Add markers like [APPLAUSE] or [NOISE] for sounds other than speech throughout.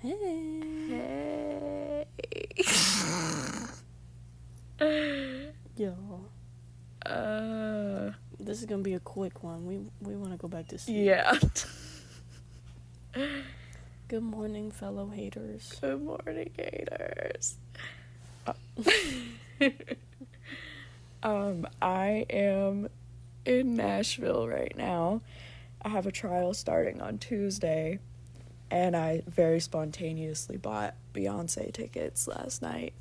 Hey. Hey. [LAUGHS] Yo. Uh. This is gonna be a quick one. We we want to go back to sleep. Yeah. [LAUGHS] Good morning, fellow haters. Good morning, haters. [LAUGHS] um, I am in Nashville right now. I have a trial starting on Tuesday, and I very spontaneously bought Beyonce tickets last night.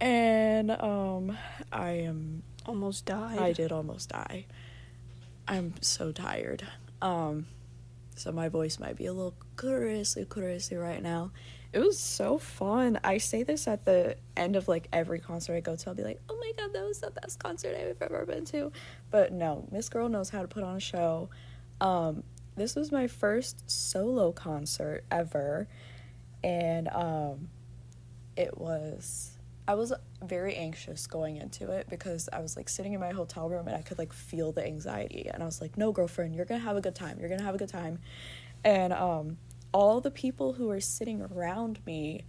And um, I am Almost died. I did almost die. I'm so tired. Um, so my voice might be a little crazy, crazy right now. It was so fun. I say this at the end of like every concert I go to. I'll be like, "Oh my god, that was the best concert I've ever been to." But no, Miss Girl knows how to put on a show. Um, this was my first solo concert ever, and um, it was I was very anxious going into it because I was like sitting in my hotel room and I could like feel the anxiety and I was like, "No, girlfriend, you're going to have a good time. You're going to have a good time." And um all the people who were sitting around me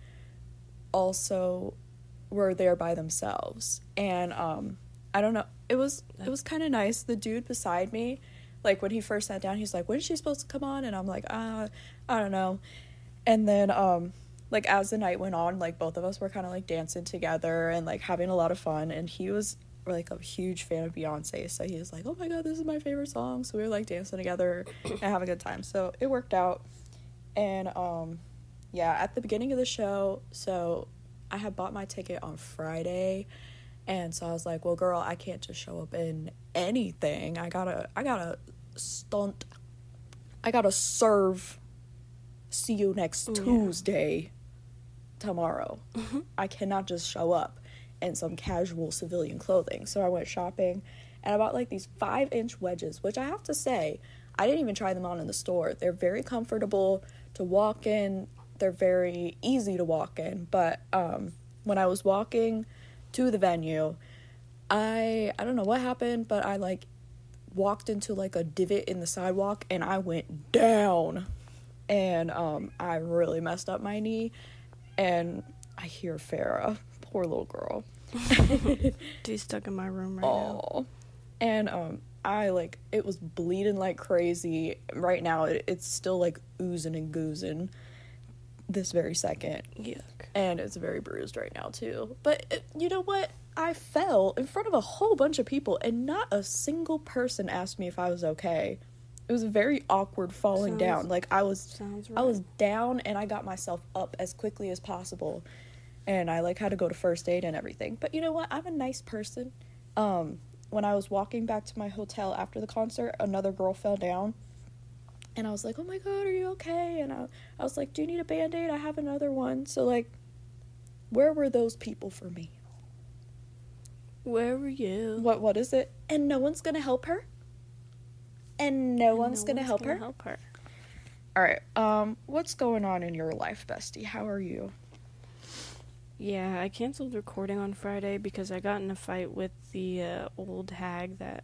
also were there by themselves. And um I don't know, it was it was kind of nice. The dude beside me, like when he first sat down, he's like, "When is she supposed to come on?" And I'm like, "Uh, I don't know." And then um like as the night went on like both of us were kind of like dancing together and like having a lot of fun. And he was like a huge fan of beyonce. So he was like oh my god this is my favorite song. So we were like dancing together and having a good time. So it worked out. And um yeah at the beginning of the show so i had bought my ticket on friday. And so i was like well girl i can't just show up in anything. I gotta i gotta stunt i gotta serve see you next Yeah. tuesday tomorrow. I cannot just show up in some casual civilian clothing. So I went shopping and I bought like these five inch wedges, which I have to say, I didn't even try them on in the store. They're very comfortable to walk in, they're very easy to walk in. But um, when I was walking to the venue, I I don't know what happened, but I like walked into like a divot in the sidewalk and I went down and um I really messed up my knee and I hear Farah, poor little girl. [LAUGHS] She's stuck in my room right now. Oh. And um I like it was bleeding like crazy. Right now it, it's still like oozing and goozing this very second. Yuck. And it's very bruised right now too. But it, you know what? I fell in front of a whole bunch of people and not a single person asked me if I was okay. It was a very awkward falling Sounds- down. Like I was right. I was down and I got myself up as quickly as possible. And I like had to go to first aid and everything. But you know what? I'm a nice person. Um when I was walking back to my hotel after the concert, another girl fell down. And I was like, "Oh my god, are you okay?" And I I was like, "Do you need a band-aid? I have another one." So like where were those people for me? Where were you? What what is it? And no one's to help her? And no And one's no to one's help gonna her? Help her. All right. Um what's going on in your life, bestie? How are you? Yeah, I canceled recording on Friday because I got in a fight with the uh, old hag that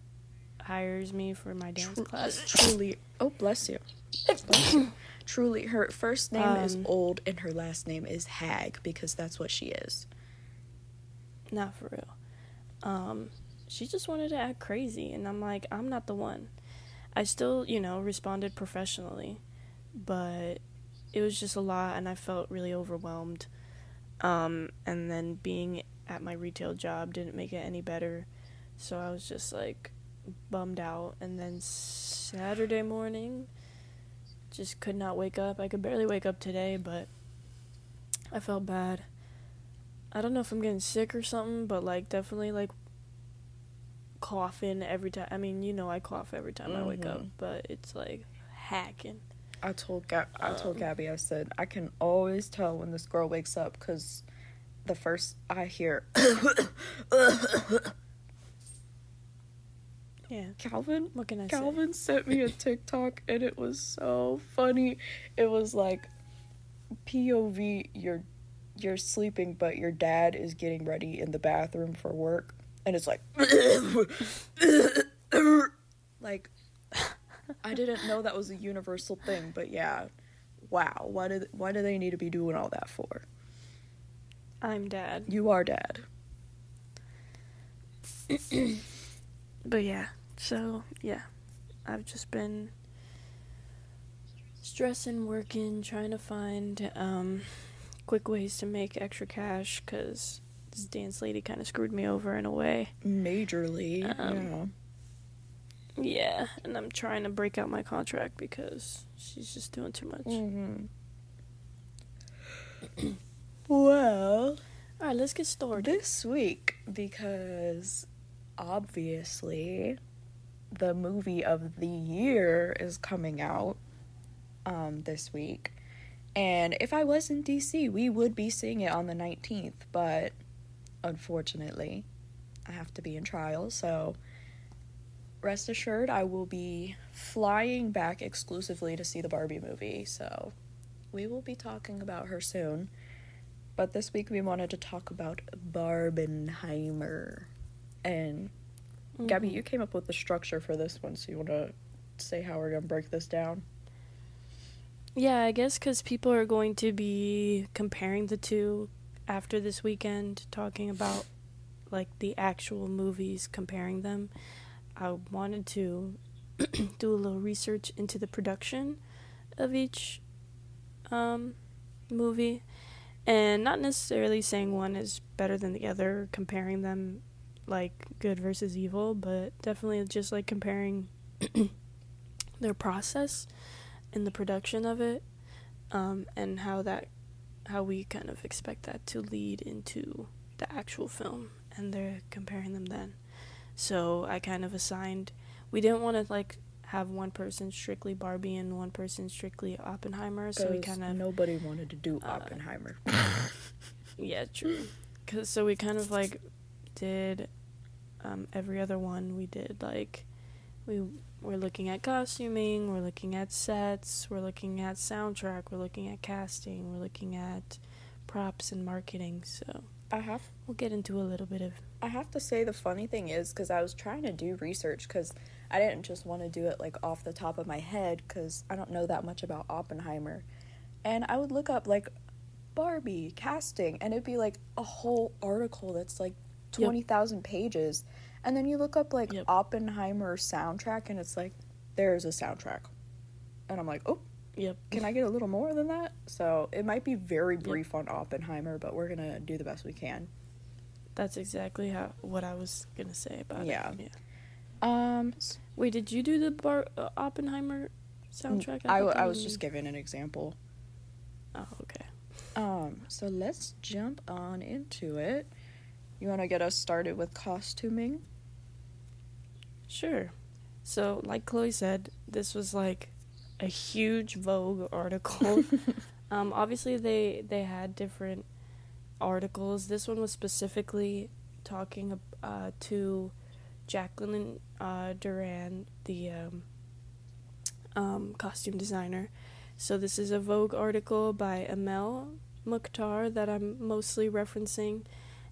hires me for my dance Tru- class. [LAUGHS] Truly, oh bless you. Bless you. [LAUGHS] Truly, her first name is Um, Old and her last name is Hag because that's what she is. Not for real. Um, she just wanted to act crazy, and I'm like, I'm not the one. I still, you know, responded professionally, but it was just a lot, and I felt really overwhelmed. Um, and then being at my retail job didn't make it any better, so I was just like bummed out. And then Saturday morning, just could not wake up. I could barely wake up today, but I felt bad. I don't know if I'm getting sick or something, but like definitely like coughing every time. I mean, you know, I cough every time I wake up, Mhm. but it's like hacking. I told Gab- I told Um, Gabby I said I can always tell when this girl wakes up because the first I hear [COUGHS] Yeah. Calvin What can I say? Calvin sent me a TikTok and it was so funny. It was like POV you're you're sleeping but your dad is getting ready in the bathroom for work and it's like like I didn't know that was a universal thing, but yeah. wow, why do why do they need to be doing all that for? I'm dad. You are dad. [CLEARS THROAT] But yeah, so yeah, I've just been stressing, working, trying to find um, quick ways to make extra cash because this dance lady kind of screwed me over in a way. Majorly. Um, Yeah, and I'm trying to break out my contract because she's just doing too much. Mm-hmm. [CLEARS THROAT] well, All right, let's get started. this week because obviously the movie of the year is coming out um this week. And if I was in DC, we would be seeing it on the 19th, but unfortunately, I have to be in trial, so rest assured I will be flying back exclusively to see the Barbie movie. So we will be talking about her soon. But this week we wanted to talk about Barbenheimer. And Gabby, Mhm. you came up with the structure for this one, so you want to say how we're going to break this down? Yeah, I guess because people are going to be comparing the two after this weekend, talking about like the actual movies, comparing them. I wanted to [CLEARS THROAT] do a little research into the production of each um, movie, and not necessarily saying one is better than the other, comparing them like good versus evil, but definitely just like comparing [CLEARS THROAT] their process in the production of it um, and how that how we kind of expect that to lead into the actual film and they're comparing them then. So i kind of assigned we didn't want to like have one person strictly barbie and one person strictly oppenheimer so we kind of nobody wanted to do uh, Oppenheimer. [LAUGHS] [LAUGHS] yeah true. Because so we kind of like did um, every other one. We did like we we're looking at costuming we're looking at sets we're looking at soundtrack we're looking at casting we're looking at props and marketing so I have we'll get into a little bit of I have to say the funny thing is because I was trying to do research because I didn't just want to do it like off the top of my head because I don't know that much about Oppenheimer, and I would look up like Barbie casting and it'd be like a whole article that's like Yep. twenty thousand pages, and then you look up like Yep. Oppenheimer soundtrack and it's like there's a soundtrack, and I'm like oh yep can I get a little more than that? So it might be very brief on Oppenheimer, but we're gonna do the best we can. that's exactly how what i was gonna say about Yeah. it yeah Um, wait did you do the bar uh, oppenheimer soundtrack I was just giving an example. oh okay Um, so let's jump on into it. You want to get us started with costuming? Sure. So, like Chloe said, this was like a huge Vogue article. [LAUGHS] um, obviously, they they had different articles. This one was specifically talking uh, to Jacqueline uh, Durran, the um, um, costume designer. So this is a Vogue article by Amel Mukhtar that I'm mostly referencing,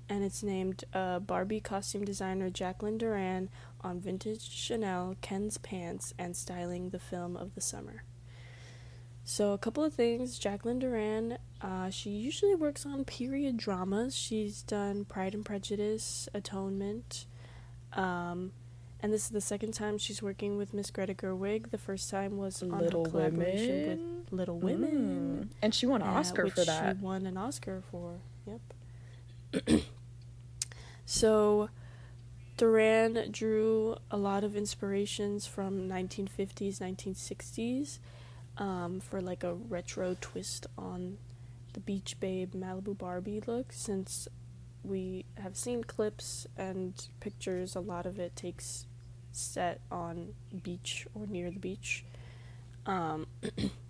and it's named uh, "Barbie Costume Designer Jacqueline Durran on Vintage Chanel, Ken's Pants, and Styling the Film of the Summer." So a couple of things. Jacqueline Durran, uh, she usually works on period dramas. She's done Pride and Prejudice, Atonement, um, and this is the second time she's working with Miss Greta Gerwig. The first time was on Little her collaboration Women? with Little Women. Mm. And she won an uh, Oscar for that. She won an Oscar for. Yep. [CLEARS THROAT] so, Durran drew a lot of inspirations from 1950s, 1960s, um, for like a retro twist on the Beach Babe Malibu Barbie look. Since we have seen clips and pictures, a lot of it takes set on beach or near the beach. Um,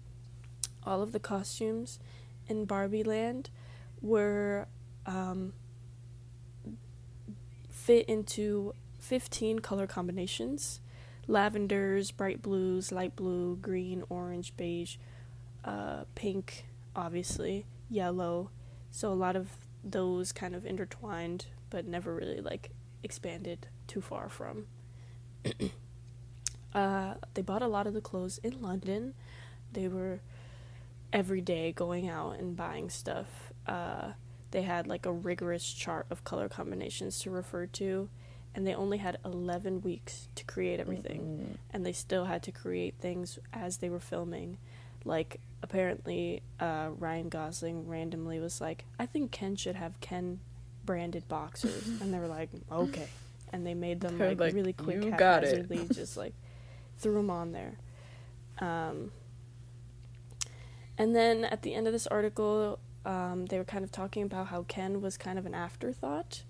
[CLEARS THROAT] all of the costumes in Barbie Land were um, fit into 15 color combinations lavenders, bright blues, light blue, green, orange, beige, uh, pink, obviously, yellow. So a lot of those kind of intertwined, but never really like expanded too far from. [CLEARS THROAT] uh, they bought a lot of the clothes in London. They were every day going out and buying stuff. Uh, they had like a rigorous chart of color combinations to refer to, and they only had 11 weeks to create everything. Mm-mm. And they still had to create things as they were filming. Like, apparently, uh, Ryan Gosling randomly was like, I think Ken should have Ken branded boxers. and they were like, okay. And they made them like, like, really quick, "You got it." just like threw them on there. Um, and then at the end of this article, um, they were kind of talking about how Ken was kind of an afterthought.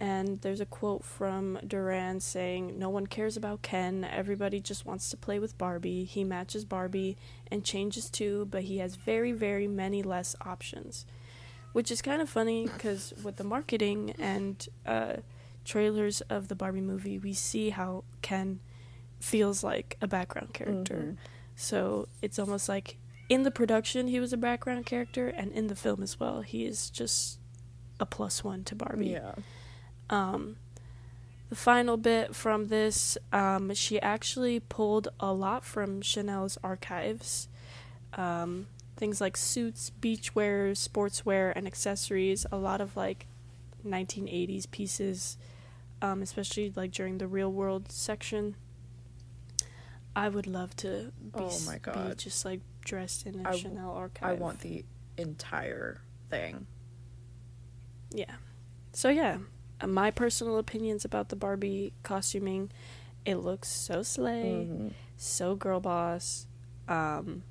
And there's a quote from Durran saying, No one cares about Ken. Everybody just wants to play with Barbie. He matches Barbie and changes too, but he has very, very many less options. Which is kind of funny because with the marketing and uh, trailers of the Barbie movie, we see how Ken feels like a background character. Mhm. So it's almost like in the production he was a background character, and in the film as well, he is just a plus one to Barbie. Yeah. Um, the final bit from this, um, she actually pulled a lot from Chanel's archives. Um, things like suits, beachwear, sportswear, and accessories. A lot of like 1980s pieces, um, especially like during the real world section. I would love to be, Oh my be God. just like dressed in a I Chanel archive. I want the entire thing. Yeah. So yeah, uh, my personal opinions about the Barbie costuming, it looks so slay, Mhm. so girl boss. Um,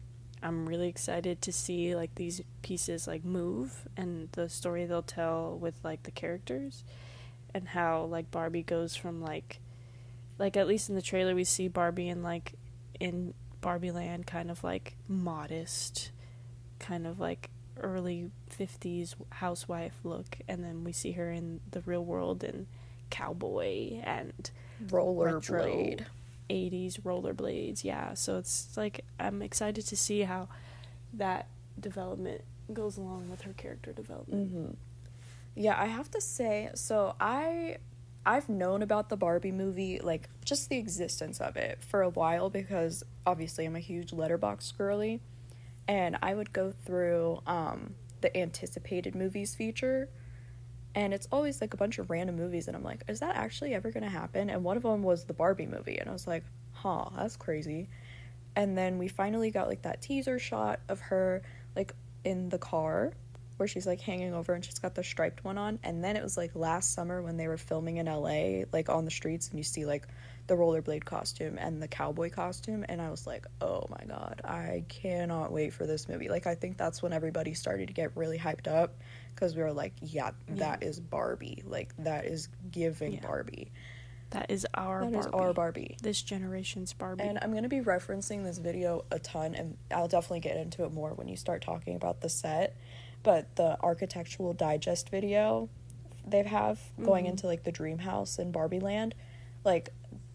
I'm really excited to see like these pieces like move and the story they'll tell with like the characters, and how like Barbie goes from like, like at least in the trailer we see Barbie in like, in Barbie Land kind of like modest, kind of like early 50s housewife look and then we see her in the real world in cowboy and Rollerblade. 80s rollerblades yeah. So it's like i'm excited to see how that development goes along with her character development. Hmm Yeah, I have to say, so I I've known about the Barbie movie, like just the existence of it for a while because obviously I'm a huge Letterboxd girly and I would go through um the anticipated movies feature and it's always like a bunch of random movies and I'm like, is that actually ever going to happen? And one of them was the Barbie movie and I was like, "Huh, that's crazy." And then we finally got like that teaser shot of her like in the car where she's like hanging over and she's got the striped one on. And then it was like last summer when they were filming in LA, like on the streets, and you see like the rollerblade costume and the cowboy costume. And I was like, oh my god, I cannot wait for this movie. Like, I think that's when everybody started to get really hyped up because we were like, yeah, that is Barbie. Like, that is giving Yeah. Barbie. that is our That barbie is our Barbie. this generation's barbie And I'm going to be referencing this video a ton, and I'll definitely get into it more when you start talking about the set. But the architectural digest video they have going Mhm. into like the dream house in Barbie Land, like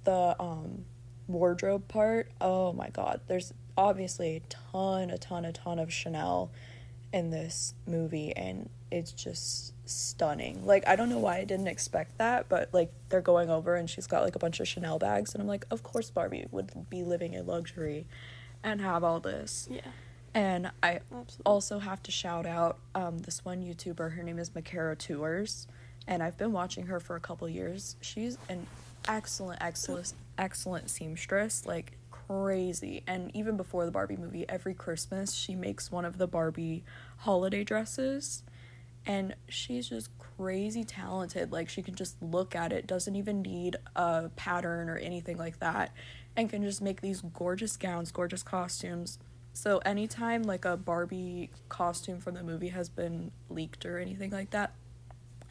the um, wardrobe part, oh my god, there's obviously a ton, a ton, a ton of Chanel in this movie, and it's just stunning. Like, I don't know why I didn't expect that, but like, they're going over and she's got like a bunch of Chanel bags, and I'm like, of course, Barbie would be living in luxury and have all this. yeah And I absolutely also have to shout out um, this one YouTuber. Her name is Makara Tours, and I've been watching her for a couple years. She's an excellent, excellent, excellent seamstress, like crazy. And even before the Barbie movie, every Christmas she makes one of the Barbie holiday dresses, and she's just crazy talented. Like she can just look at it, doesn't even need a pattern or anything like that, and can just make these gorgeous gowns, gorgeous costumes. So anytime like a Barbie costume from the movie has been leaked or anything like that,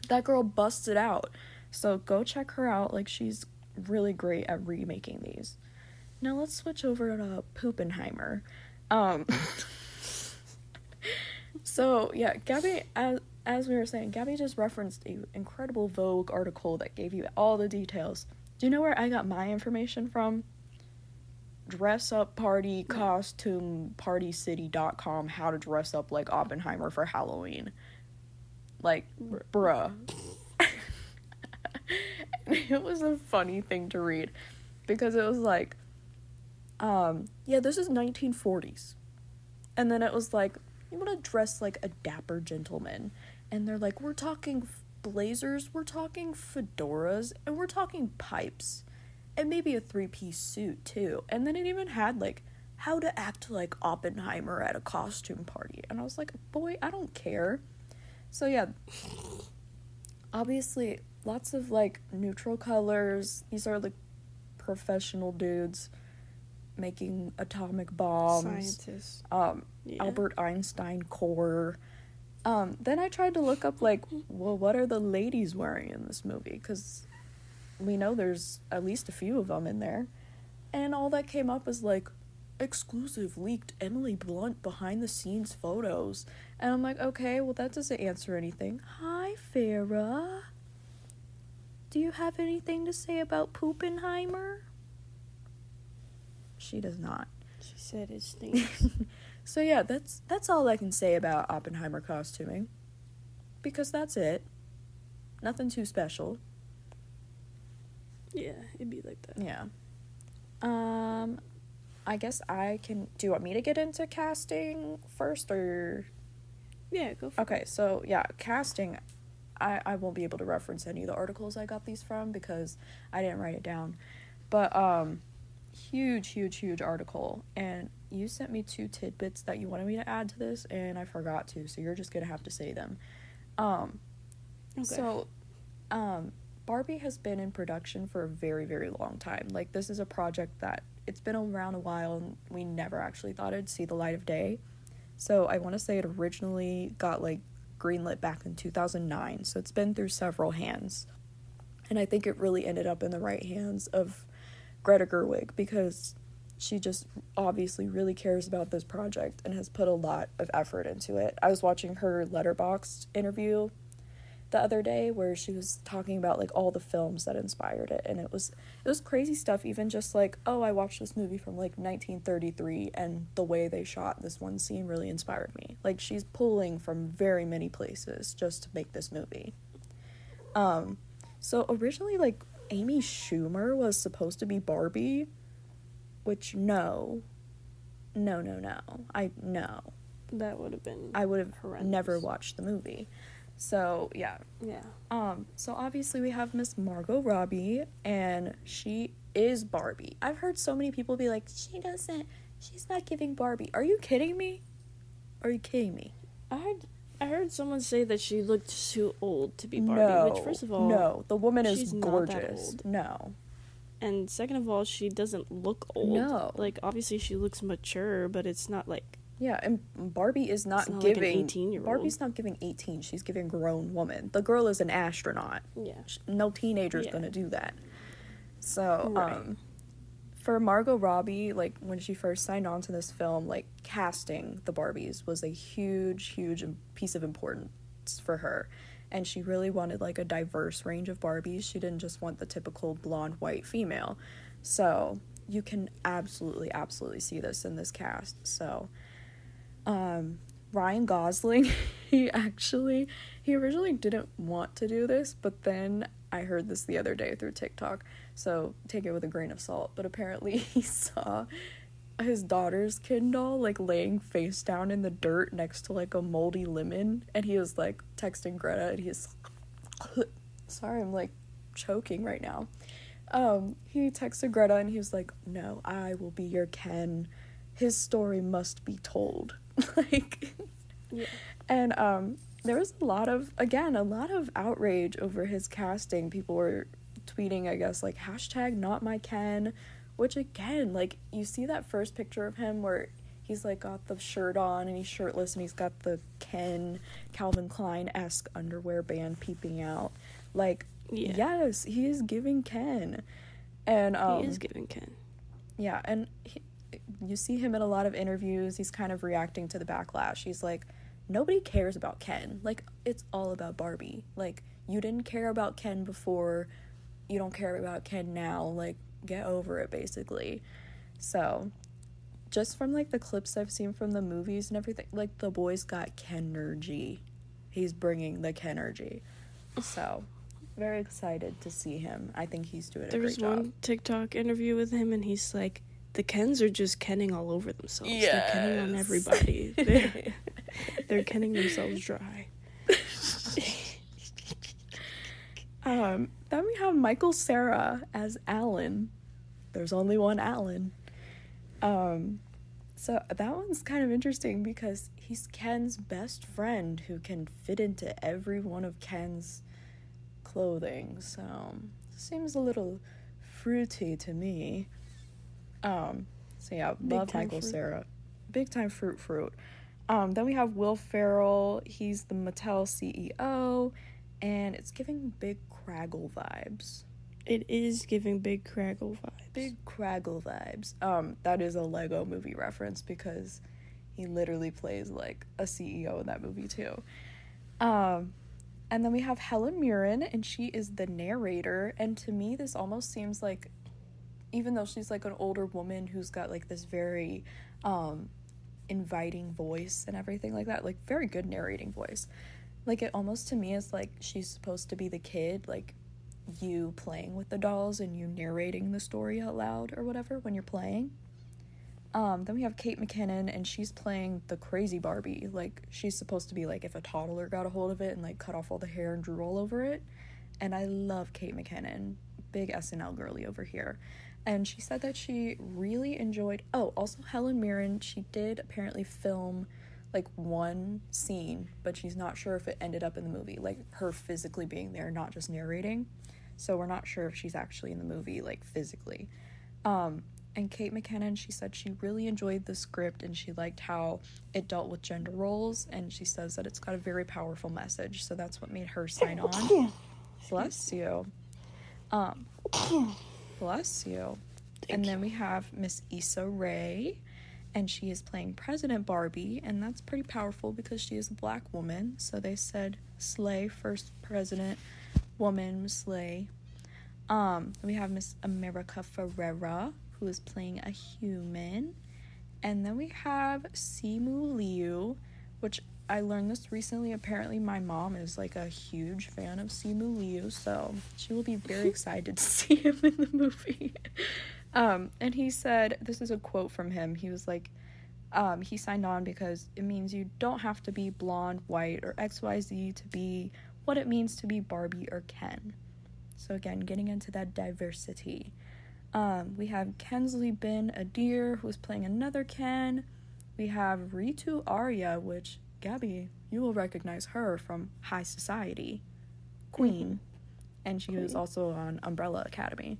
that girl busts it out. So go check her out. Like she's really great at remaking these. Now let's switch over to Poopenheimer. Um [LAUGHS] So yeah, Gabby as as we were saying, Gabby just referenced a incredible Vogue article that gave you all the details. Do you know where I got my information from? Dress up party costume partycity.com how to dress up like Oppenheimer for Halloween. Like, bruh. [LAUGHS] [LAUGHS] it was a funny thing to read because it was like, um, yeah, this is 1940s. And then it was like, you want to dress like a dapper gentleman. And they're like, we're talking blazers, we're talking fedoras, and we're talking pipes. And maybe a three piece suit too. And then it even had like how to act like Oppenheimer at a costume party. And I was like, boy, I don't care. So yeah, obviously lots of like neutral colors. These are like professional dudes making atomic bombs. Scientists. Um, Yeah. Albert Einstein core. Um, then I tried to look up like, well, what are the ladies wearing in this movie? Because we know there's at least a few of them in there, and all that came up was like exclusive leaked Emily Blunt behind the scenes photos, and I'm like, okay, well that doesn't answer anything. Hi, Farah. Do you have anything to say about Poopenheimer? She does not. She said it stinks. [LAUGHS] So yeah, that's that's all I can say about Oppenheimer costuming. Because that's it. Nothing too special. Yeah, it'd be like that. Yeah. Um I guess I can do you want me to get into casting first or Yeah, go for Okay, so yeah, casting I, I won't be able to reference any of the articles I got these from because I didn't write it down. But um huge, huge, huge article and you sent me two tidbits that you wanted me to add to this and I forgot to, so you're just gonna have to say them. Um Okay. so um Barbie has been in production for a very, very long time. Like this is a project that it's been around a while and we never actually thought it'd see the light of day. So I want to say it originally got like greenlit back in 2009. So it's been through several hands. And I think it really ended up in the right hands of Greta Gerwig because she just obviously really cares about this project and has put a lot of effort into it. I was watching her Letterboxd interview the other day where she was talking about like all the films that inspired it and it was it was crazy stuff even just like oh I watched this movie from like 1933 and the way they shot this one scene really inspired me. Like she's pulling from very many places just to make this movie. Um so originally like Amy Schumer was supposed to be Barbie which no. No, no, no. I no. that would have been. I would have never watched the movie. So, yeah. yeah. Um, so obviously we have Miss Margot Robbie and she is Barbie. I've heard so many people be like, "She doesn't she's not giving Barbie." Are you kidding me? Are you kidding me? I heard. I heard someone say that she looked too old to be Barbie. no. Which, first of all, no. The woman is she's not that gorgeous. No. and second of all, she doesn't look old. No. Like obviously she looks mature, but it's not like Yeah, and Barbie is not, not like an giving 18-year-old. Barbie's not giving 18. She's giving grown woman. The girl is an astronaut. yeah. no teenager's Yeah. gonna do that. So, Right. um, for Margot Robbie, like when she first signed on to this film, like casting the Barbies was a huge, huge piece of importance for her. And she really wanted like a diverse range of Barbies. She didn't just want the typical blonde white female. So, you can absolutely, absolutely see this in this cast. So, um, Ryan Gosling, [LAUGHS] he actually, he originally didn't want to do this, but then I heard this the other day through TikTok, so take it with a grain of salt. But apparently, [LAUGHS] he saw his daughter's Ken doll like laying face down in the dirt next to like a moldy lemon, and he was like texting Greta, and he's [LAUGHS] sorry, I'm like choking right now. Um, he texted Greta, and he was like, "No, I will be your Ken. His story must be told." [LAUGHS] like Yeah. and um there was a lot of again a lot of outrage over his casting people were tweeting i guess like hashtag not my ken which again like you see that first picture of him where he's like got the shirt on and he's shirtless and he's got the ken calvin klein-esque underwear band peeping out like Yeah. yes he is giving ken and um he is giving Ken. yeah, and he, you see him in a lot of interviews. He's kind of reacting to the backlash. He's like, nobody cares about Ken. Like, it's all about Barbie. Like, you didn't care about Ken before. You don't care about Ken now. Like, get over it, basically. So, just from like the clips I've seen from the movies and everything, like, the boy's got Kenergy. He's bringing the Kenergy. So, very excited to see him. I think he's doing a There great was one TikTok interview with him, and he's like, the Kens are just kenning all over themselves. They're kenning on everybody. [LAUGHS] They're, they're kenning themselves dry. Um, then we have Michael Cera as Alan. There's only one Alan. Um, so that one's kind of interesting because he's Ken's best friend who can fit into every one of Ken's clothing. So seems a little fruity to me. Um, so yeah, Big love Michael fruit. Cera. Big time fruit fruit. Um, then we have Will Ferrell. He's the Mattel CEO, and it's giving big Craggle vibes. It is giving big Craggle vibes. Big Craggle vibes. Um, that is a Lego movie reference because he literally plays like a CEO in that movie too. Um, and then we have Helen Mirren, and she is the narrator. And to me, this almost seems like, even though she's like an older woman who's got like this very um, inviting voice and everything like that, like very good narrating voice. Like it almost to me is like she's supposed to be the kid, like you playing with the dolls and you narrating the story out loud or whatever when you're playing. Um, then we have Kate McKinnon, and she's playing the crazy Barbie. Like, she's supposed to be like if a toddler got a hold of it and like cut off all the hair and drew all over it. And I love Kate McKinnon, big SNL girly over here. And she said that she really enjoyed. Oh, also Helen Mirren, she did apparently film like one scene, but she's not sure if it ended up in the movie, like her physically being there, not just narrating. So we're not sure if she's actually in the movie, like physically. Um, and Kate McKinnon, she said she really enjoyed the script and she liked how it dealt with gender roles. And she says that it's got a very powerful message. So that's what made her sign on. [COUGHS] Bless you. Um, bless you. and then we have Miss Issa Rae, and she is playing President Barbie, and that's pretty powerful because she is a black woman. So they said slay first president woman slay. Um, we have Miss America Ferrera, who is playing a human. And then we have Simu Liu, which I learned this recently. Apparently, my mom is like a huge fan of Simu Liu, so she will be very [LAUGHS] excited to see him in the movie. Um, and he said, this is a quote from him. He was like, um, he signed on because it means you don't have to be blonde, white, or XYZ to be what it means to be Barbie or Ken. So, again, getting into that diversity. Um, we have Kingsley Ben-Adir, who is playing another Ken. We have Ritu Arya, which, Gabby, you will recognize her from High Society, Queen. And she was also on Umbrella Academy.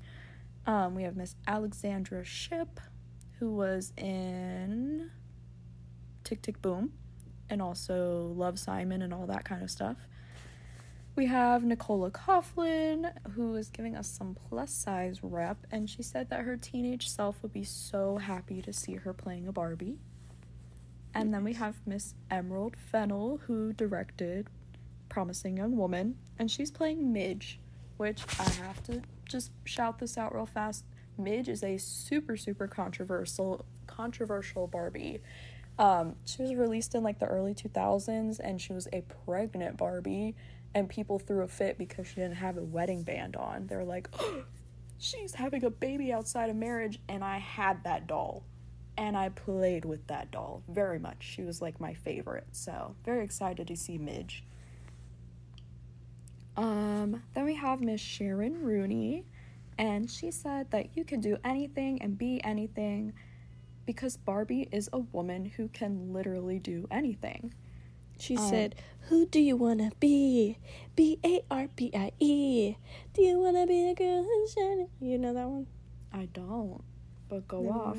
Um, we have Miss Alexandra Shipp, who was in Tick Tick Boom and also Love Simon and all that kind of stuff. We have Nicola Coughlan, who is giving us some plus size rep, and she said that her teenage self would be so happy to see her playing a Barbie. And then we have Miss Emerald Fennell, who directed Promising Young Woman, and she's playing Midge, which I have to just shout this out real fast. Midge is a super super controversial controversial Barbie. Um, she was released in like the early 2000s, and she was a pregnant Barbie, and people threw a fit because she didn't have a wedding band on. They're like, oh, [GASPS] she's having a baby outside of marriage, and I had that doll, and I played with that doll very much. She was like my favorite, so very excited to see Midge. Um, then we have Miss Sharon Rooney, and she said that you can do anything and be anything because Barbie is a woman who can literally do anything. She Um, said, Who do you want to be? B A R B I E. Do you want to be a girl who's shining? You know that one? I don't, but go Never off.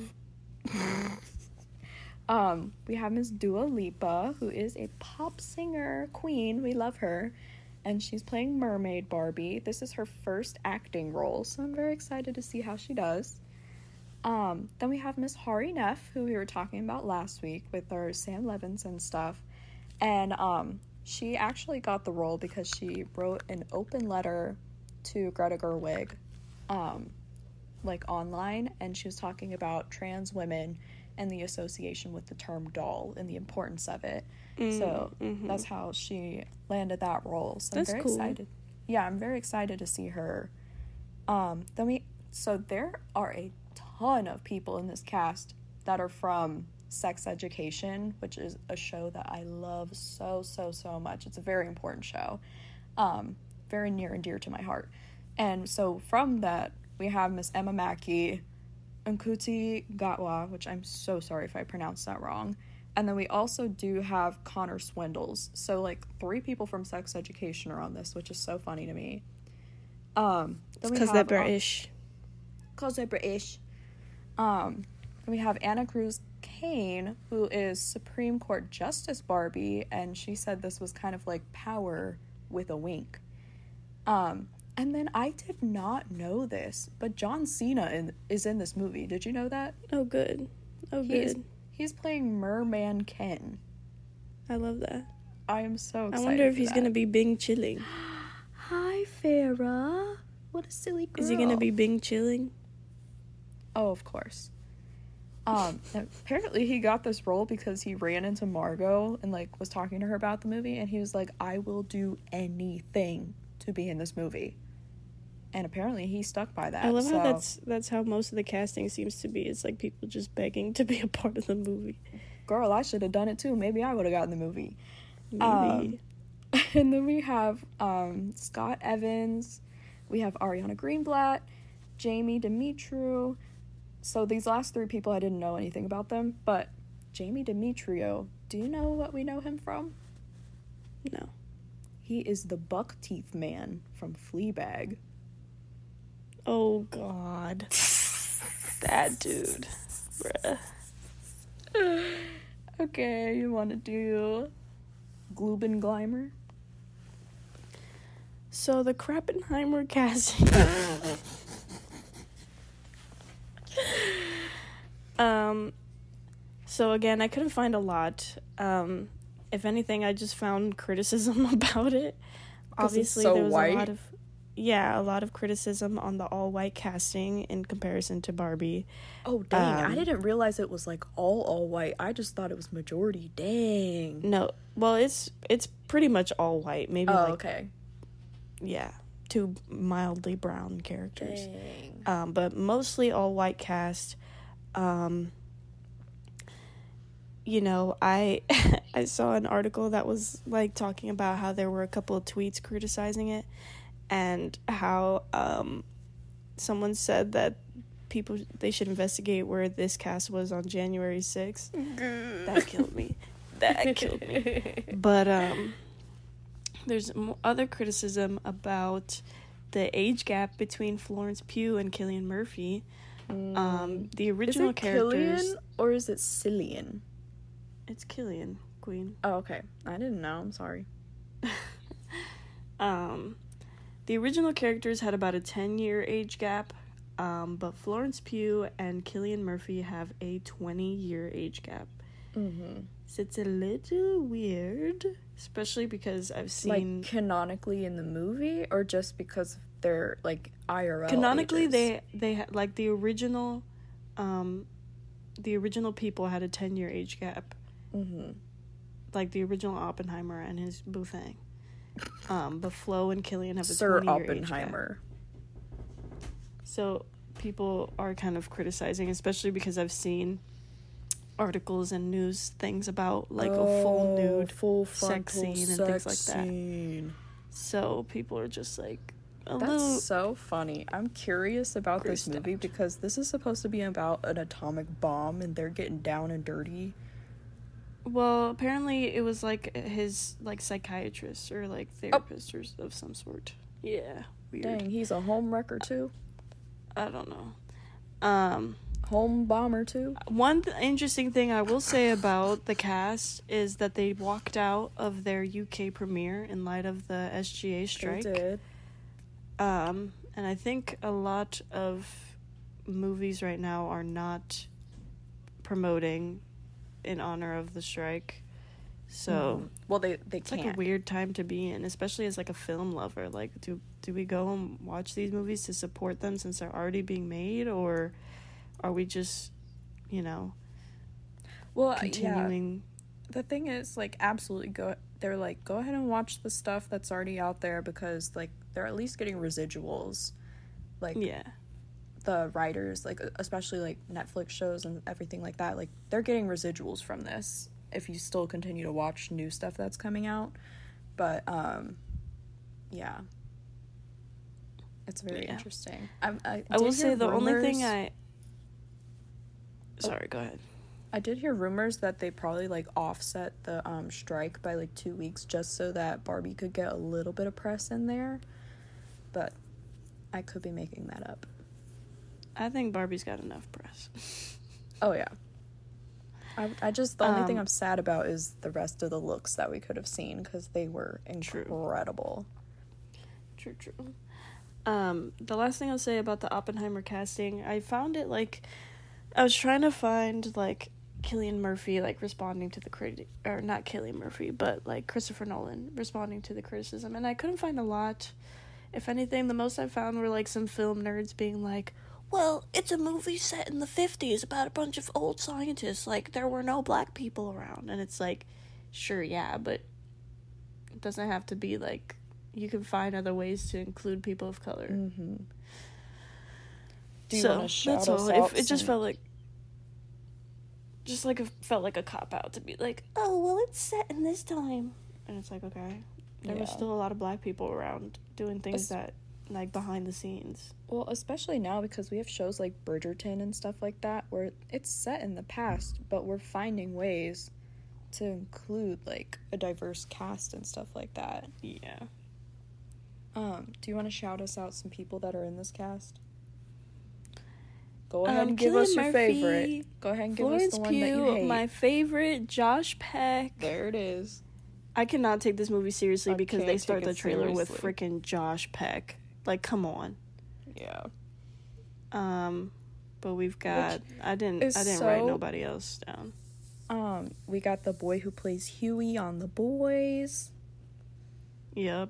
[LAUGHS] um, we have Miss Dua Lipa, who is a pop singer queen. We love her. And she's playing Mermaid Barbie. This is her first acting role, so I'm very excited to see how she does. Um, then we have Miss Hari Nef, who we were talking about last week with our Sam Levins and stuff. And um, she actually got the role because she wrote an open letter to Greta Gerwig, um, like online, and she was talking about trans women and the association with the term doll and the importance of it. so mhm. that's how she landed that role. So That's I'm very cool. excited. Yeah, I'm very excited to see her. Um, then we so there are a ton of people in this cast that are from Sex Education, which is a show that I love so, so, so much. It's a very important show, um, very near and dear to my heart. And so from that, we have Miss Emma Mackey, Ncuti Gatwa, which I'm so sorry if I pronounced that wrong. And then we also do have Connor Swindells. So like three people from Sex Education are on this, which is so funny to me. Um, Because they're um, British. Cause they're British. Um, we have Ana Cruz Kayne, who is Supreme Court Justice Barbie, and she said this was kind of like power with a wink. Um, and then I did not know this, but John Cena in, is in this movie. Did you know that? Oh, good. Oh, He's good. he's playing Merman Ken. I love that. I am so excited. I wonder if he's that. gonna be Bing chilling. [GASPS] Hi, Farah. What a silly girl. Is he gonna be Bing chilling? Oh, of course. Um, apparently he got this role because he ran into Margot and like was talking to her about the movie, and he was like, "I will do anything to be in this movie." And apparently he stuck by that. I love so- how that's that's how most of the casting seems to be. It's like people just begging to be a part of the movie. girl. I should have done it too. Maybe I would have gotten the movie. Maybe. Um, [LAUGHS] and then we have um, Scott Evans, we have Ariana Greenblatt, Jamie Demetriou. So these last three people, I didn't know anything about them, but Jamie Demetriou, do you know what we know him from? no. He is the buck teeth man from Fleabag. Oh God. that dude. Bruh. Okay, you want to do Glubengleimer? So the Krappenheimer casting. um, so again, I couldn't find a lot. Um, if anything, I just found criticism [LAUGHS] about it. Obviously, so there was white? a lot of yeah, a lot of criticism on the all-white casting in comparison to Barbie. Oh dang! I Um, didn't realize it was like all all white. I just thought it was majority. Dang. No, well, it's it's pretty much all white. Maybe Oh like okay. yeah, two mildly brown characters. Dang. um, but mostly all white cast. Um, you know, I [LAUGHS] I saw an article that was like talking about how there were a couple of tweets criticizing it, and how um, someone said that people they should investigate where this cast was on January sixth. that killed me. That killed me. [LAUGHS] But um, there's other criticism about the age gap between Florence Pugh and Cillian Murphy. Um, the is original it characters. Killian or is it Cillian? It's Killian Queen. Oh okay. I didn't know. I'm sorry. [LAUGHS] Um, the original characters had about a ten year age gap. Um, but Florence Pugh and Cillian Murphy have a 20 year age gap. Mm-hmm. So it's a little weird, especially because I've seen. Like canonically in the movie, or just because they're like IRL. canonically ages? they they had like the original um the original people had a 10 year age gap Mhm. like the original oppenheimer and his boothang um but flo and killian have a Sir 20 year age gap. Oppenheimer. so people are kind of criticizing especially because i've seen articles and news things about like a full Oh, nude full sex scene and things like that. scene. so people are just like a That's little so funny. I'm curious about this movie out. because this is supposed to be about an atomic bomb and they're getting down and dirty. Well, apparently it was like his like psychiatrist or like therapist or of some sort. Yeah, weird. Dang, he's a home wrecker too. I don't know. Um, Home bomber too. one th- interesting thing I will say about the cast is that they walked out of their UK premiere in light of the SAG strike. They did. Um, and I think a lot of movies right now are not promoting in honor of the strike. So Mhm. well, they they it's can't. like a weird time to be in, especially as like a film lover. Like, do do we go and watch these movies to support them since they're already being made, or are we just, you know, well, yeah. continuing? The thing is, like, absolutely go. They're like, go ahead and watch the stuff that's already out there because, like, they're at least getting residuals. Like, Yeah, the writers, like especially like Netflix shows and everything like that, like they're getting residuals from this if you still continue to watch new stuff that's coming out. But um yeah. It's very Yeah. interesting. I, I, I will say the only thing I. Sorry, go ahead. I did hear rumors that they probably like offset the um strike by like two weeks just so that Barbie could get a little bit of press in there. But I could be making that up. I think Barbie's got enough press. Oh yeah. I, I just the only thing Um, I'm sad about is the rest of the looks that we could have seen because they were incredible. True, true. Um, the last thing I'll say about the Oppenheimer casting, I found it like I was trying to find like Cillian Murphy like responding to the critic or not Cillian Murphy, but like Christopher Nolan responding to the criticism, and I couldn't find a lot. If anything, the most I found were like some film nerds being like, "Well, it's a movie set in the '50s about a bunch of old scientists. Like there were no black people around," and it's like, sure, yeah, but it doesn't have to be like you can find other ways to include people of color. Mm-hmm. Do you so want to shout that's all. out? It, it just felt like, just like it felt like a cop out to be like, oh well, it's set in this time, and it's like okay, there was still a lot of black people around doing things that like behind the scenes. Well, especially now because we have shows like Bridgerton and stuff like that where it's set in the past, but we're finding ways to include like a diverse cast and stuff like that. Yeah. Um, do you want to shout us out some people that are in this cast? Go ahead Um, and give Cillian us your Murphy, favorite. Go ahead and give us the one that you hate. my favorite, Josh Peck. There it is. I cannot take this movie seriously I because they start the trailer with freaking Josh Peck. Like, come on. Yeah. Um, but we've got. I didn't. I didn't write nobody else down. Um, we got the boy who plays Hughie on The Boys. Yep.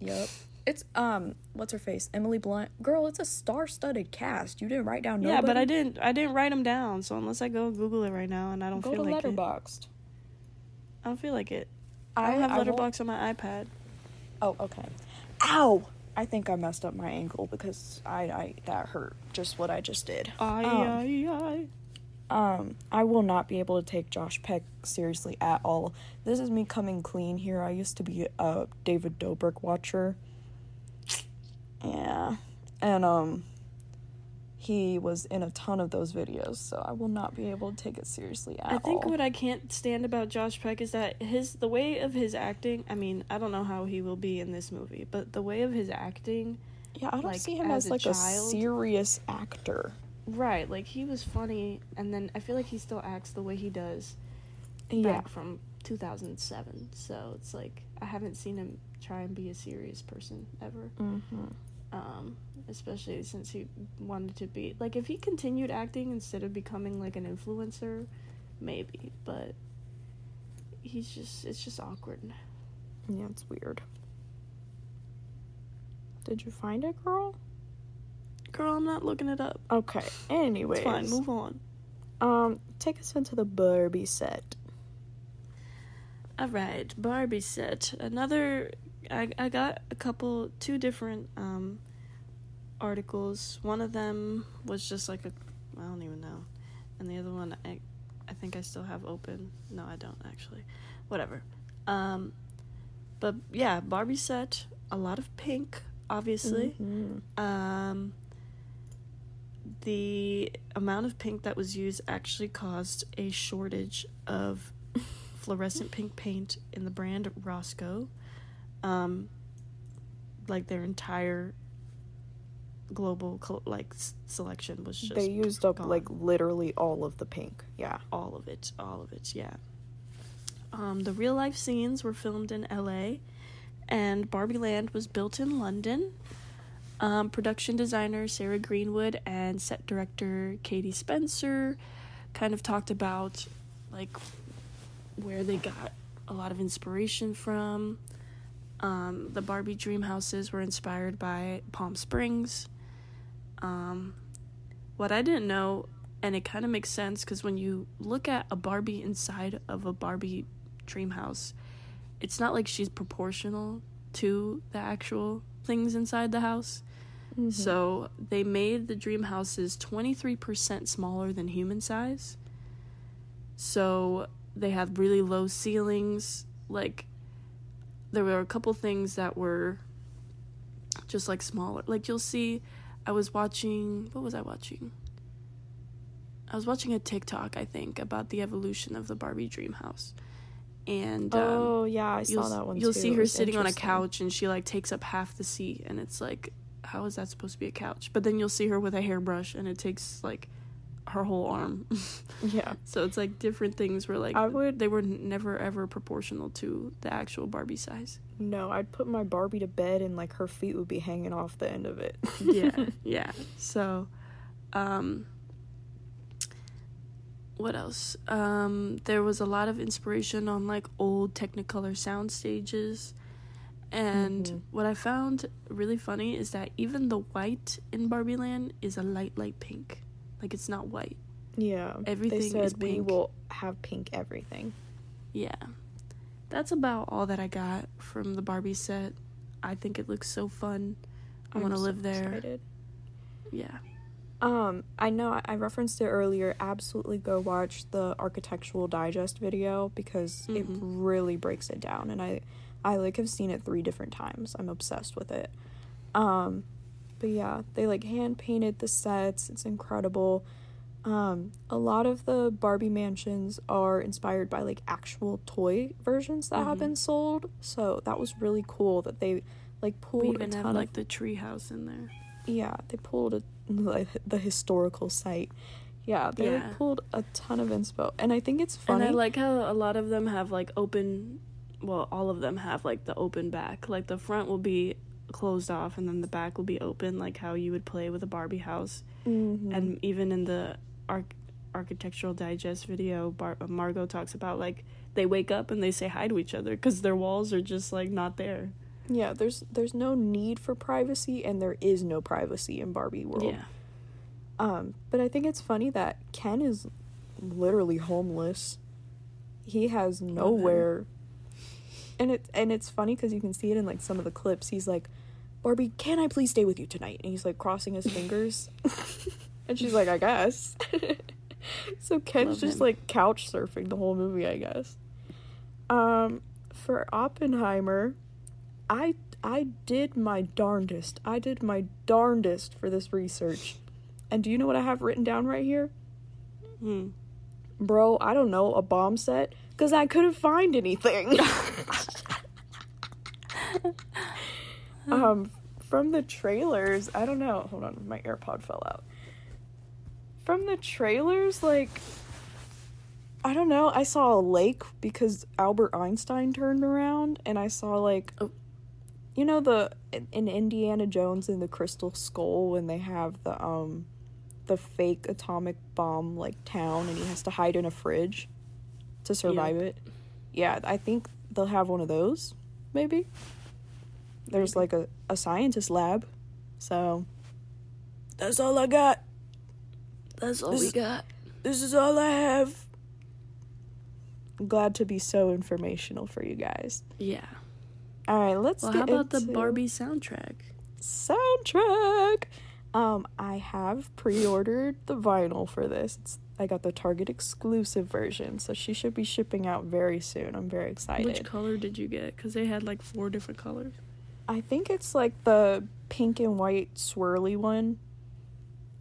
Yep. It's um, what's her face? Emily Blunt. Girl, it's a star-studded cast. You didn't write down nobody. Yeah, but I didn't. I didn't write them down. So unless I go Google it right now, and I don't Go feel to like it, I don't feel like it. I don't have Letterboxd on my iPad. Oh, okay. Ow! I think I messed up my ankle because I, I that hurt. Just what I just did. Aye, Um, aye, aye. Um, I will not be able to take Josh Peck seriously at all. This is me coming clean here. I used to be a David Dobrik watcher. Yeah. And um he was in a ton of those videos, so I will not be able to take it seriously at all. I think all. what I can't stand about Josh Peck is that his the way of his acting. I mean, I don't know how he will be in this movie, but the way of his acting, yeah, I don't like, see him as as, a like a child- serious actor. right? Like he was funny, and then I feel like he still acts the way he does Yeah. back from 2007. So it's like I haven't seen him try and be a serious person ever. Mm-hmm. Um, especially since he wanted to be like if he continued acting instead of becoming like an influencer, maybe. But he's just it's just awkward. Yeah, it's weird. Did you find it, girl? Girl, I'm not looking it up. Okay. Anyways, It's fine. Move on. Um, take us into the Barbie set. All right, Barbie set. Another. I I got a couple, two different um articles. One of them was just like a, I don't even know, and the other one I, I think I still have open. No, I don't actually. Whatever. Um, but yeah, Barbie set. A lot of pink, obviously. Mhm. Um, the amount of pink that was used actually caused a shortage of [LAUGHS] fluorescent pink paint in the brand Rosco. Um, like their entire global col- like s- selection was just They used up gone. like literally all of the pink. Yeah. all of it, all of it, yeah. Um, the real life scenes were filmed in LA, and Barbie Land was built in London. Um, production designer Sarah Greenwood and set director Katie Spencer kind of talked about like where they got a lot of inspiration from. Um, the Barbie dream houses were inspired by Palm Springs. Um, what I didn't know, and it kind of makes sense because when you look at a Barbie inside of a Barbie dream house, it's not like she's proportional to the actual things inside the house. Mm-hmm. So they made the dream houses 23% smaller than human size. So they have really low ceilings. Like, there were a couple things that were just like smaller. Like, you'll see, I was watching, what was I watching? I was watching a TikTok, I think, about the evolution of the Barbie dream house. And um, oh yeah, I saw that one. You'll too. see her sitting on a couch and she like takes up half the seat and it's like how is that supposed to be a couch? But then you'll see her with a hairbrush and it takes like her whole arm. [LAUGHS] Yeah, so it's like different things were like I would- they were never ever proportional to the actual Barbie size. no, I'd put my Barbie to bed and like her feet would be hanging off the end of it. [LAUGHS] yeah, [LAUGHS] yeah. So um what else? Um there was a lot of inspiration on like old Technicolor sound stages. And Mhm. what I found really funny is that even the white in Barbie Land is a light, light pink. Like it's not white. yeah, Everything they said is we pink. will have pink everything. Yeah. That's about all that I got from the Barbie set. I think it looks so fun. I want to so live there. excited. Yeah. Um, I know I- referenced it earlier. Absolutely go watch the Architectural Digest video because it Mhm. really breaks it down and I I like have seen it 3 different times. I'm obsessed with it. Um, but yeah, they like hand painted the sets. It's incredible. Um, a lot of the Barbie mansions are inspired by like actual toy versions that have Mhm. been sold. So that was really cool that they like pulled We a ton have of like the tree house in there. yeah, they pulled a, like, [LAUGHS] the historical site. Yeah, they like, pulled a ton of inspo, and I think it's funny. And I like how a lot of them have like open well, all of them have like the open back. Like the front will be closed off and then the back will be open like how you would play with a Barbie house. Mhm. And even in the arch- architectural digest video, Bar- Margot talks about like they wake up and they say hi to each other cuz their walls are just like not there. yeah, there's there's no need for privacy, and there is no privacy in Barbie world. Yeah. Um, but I think it's funny that Ken is literally homeless. He has nowhere, and it and it's funny because you can see it in like some of the clips. He's like, "Barbie, can I please stay with you tonight?" And he's like crossing his fingers, [LAUGHS] and she's like, "I guess." [LAUGHS] so Ken's Love just him. like couch surfing the whole movie, I guess. Um, for Oppenheimer, I I did my darndest. I did my darndest for this research. And do you know what I have written down right here? Hmm. Bro, I don't know, a bomb set cuz I couldn't find anything. [LAUGHS] um from the trailers, I don't know. Hold on, my AirPod fell out. From the trailers like I don't know. I saw a lake because Albert Einstein turned around and I saw like Oh. you know the in Indiana Jones in the Crystal Skull when they have the um the fake atomic bomb like town and he has to hide in a fridge to survive it. Yeah, I think they'll have one of those maybe. There's like a, a scientist lab. So that's all I got. That's all This we got. This is all I have. I'm glad to be so informational for you guys. Yeah. All right, let's Well, how about the Barbie soundtrack? soundtrack. Um, I have pre-ordered the vinyl for this. It's, I got the Target exclusive version, so she should be shipping out very soon. I'm very excited. Which color did you get? Because they had like four different colors. I think it's like the pink and white swirly one.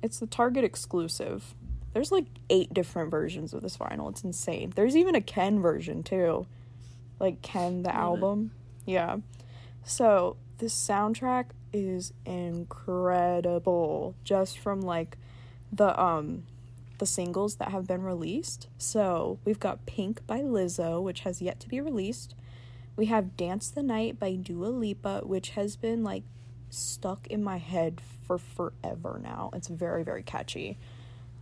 It's the Target exclusive. There's like eight different versions of this vinyl. It's insane. There's even a Ken version too. Like Ken the Love it. album. Yeah. So this soundtrack is incredible just from like the um the singles that have been released. So we've got Pink by Lizzo, which has yet to be released. We have Dance the Night by Dua Lipa, which has been like stuck in my head for forever now. It's very, very catchy.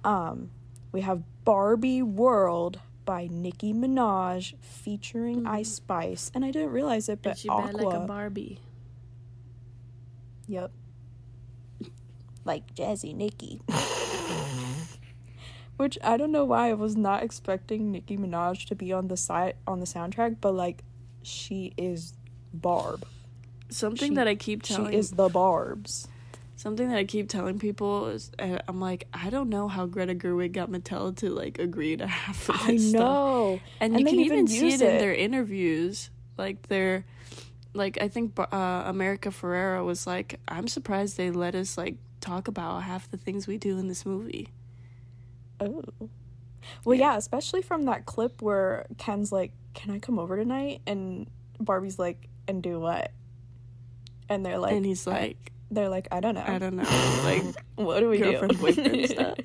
Um, we have Barbie World by Nicki Minaj featuring Ice Spice. And I didn't realize it, but Aqua. like a Barbie. Yep. Like Jazzy Nicki. [LAUGHS] Which I don't know why I was not expecting Nicki Minaj to be on the side on the soundtrack, but like she is Barb. Something She- that I keep She telling is the Barbs. something that I keep telling people is uh, I'm like I don't know how Greta Gerwig got Mattel to like agree to [LAUGHS] half of I this stuff. know. And, And you can even see it, use in their interviews. Like they're like I think uh, America Ferrera was like I'm surprised they let us like talk about half the things we do in this movie. Oh. Well, Yeah. yeah. especially from that clip where Ken's like, "Can I come over tonight?" and Barbie's like, "And do what?" And they're like, and he's like they're like, "I don't know. I don't know, like [LAUGHS] what do we girlfriend do?" boyfriend [LAUGHS] stuff.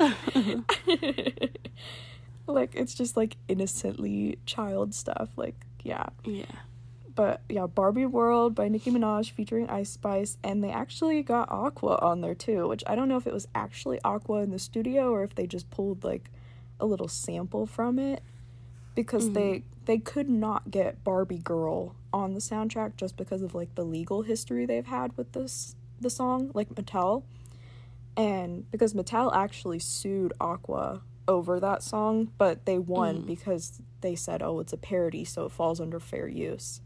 [LAUGHS] like it's just like innocently child stuff. Like, yeah. yeah. But yeah, Barbie World by Nicki Minaj featuring Ice Spice, and they actually got Aqua on there too, which I don't know if it was actually Aqua in the studio or if they just pulled like a little sample from it because they mm-hmm. They could not get Barbie Girl on the soundtrack just because of like the legal history they've had with this the song, like Mattel. And because Mattel actually sued Aqua over that song, but they won because they said, "Oh, it's a parody, so it falls under fair use."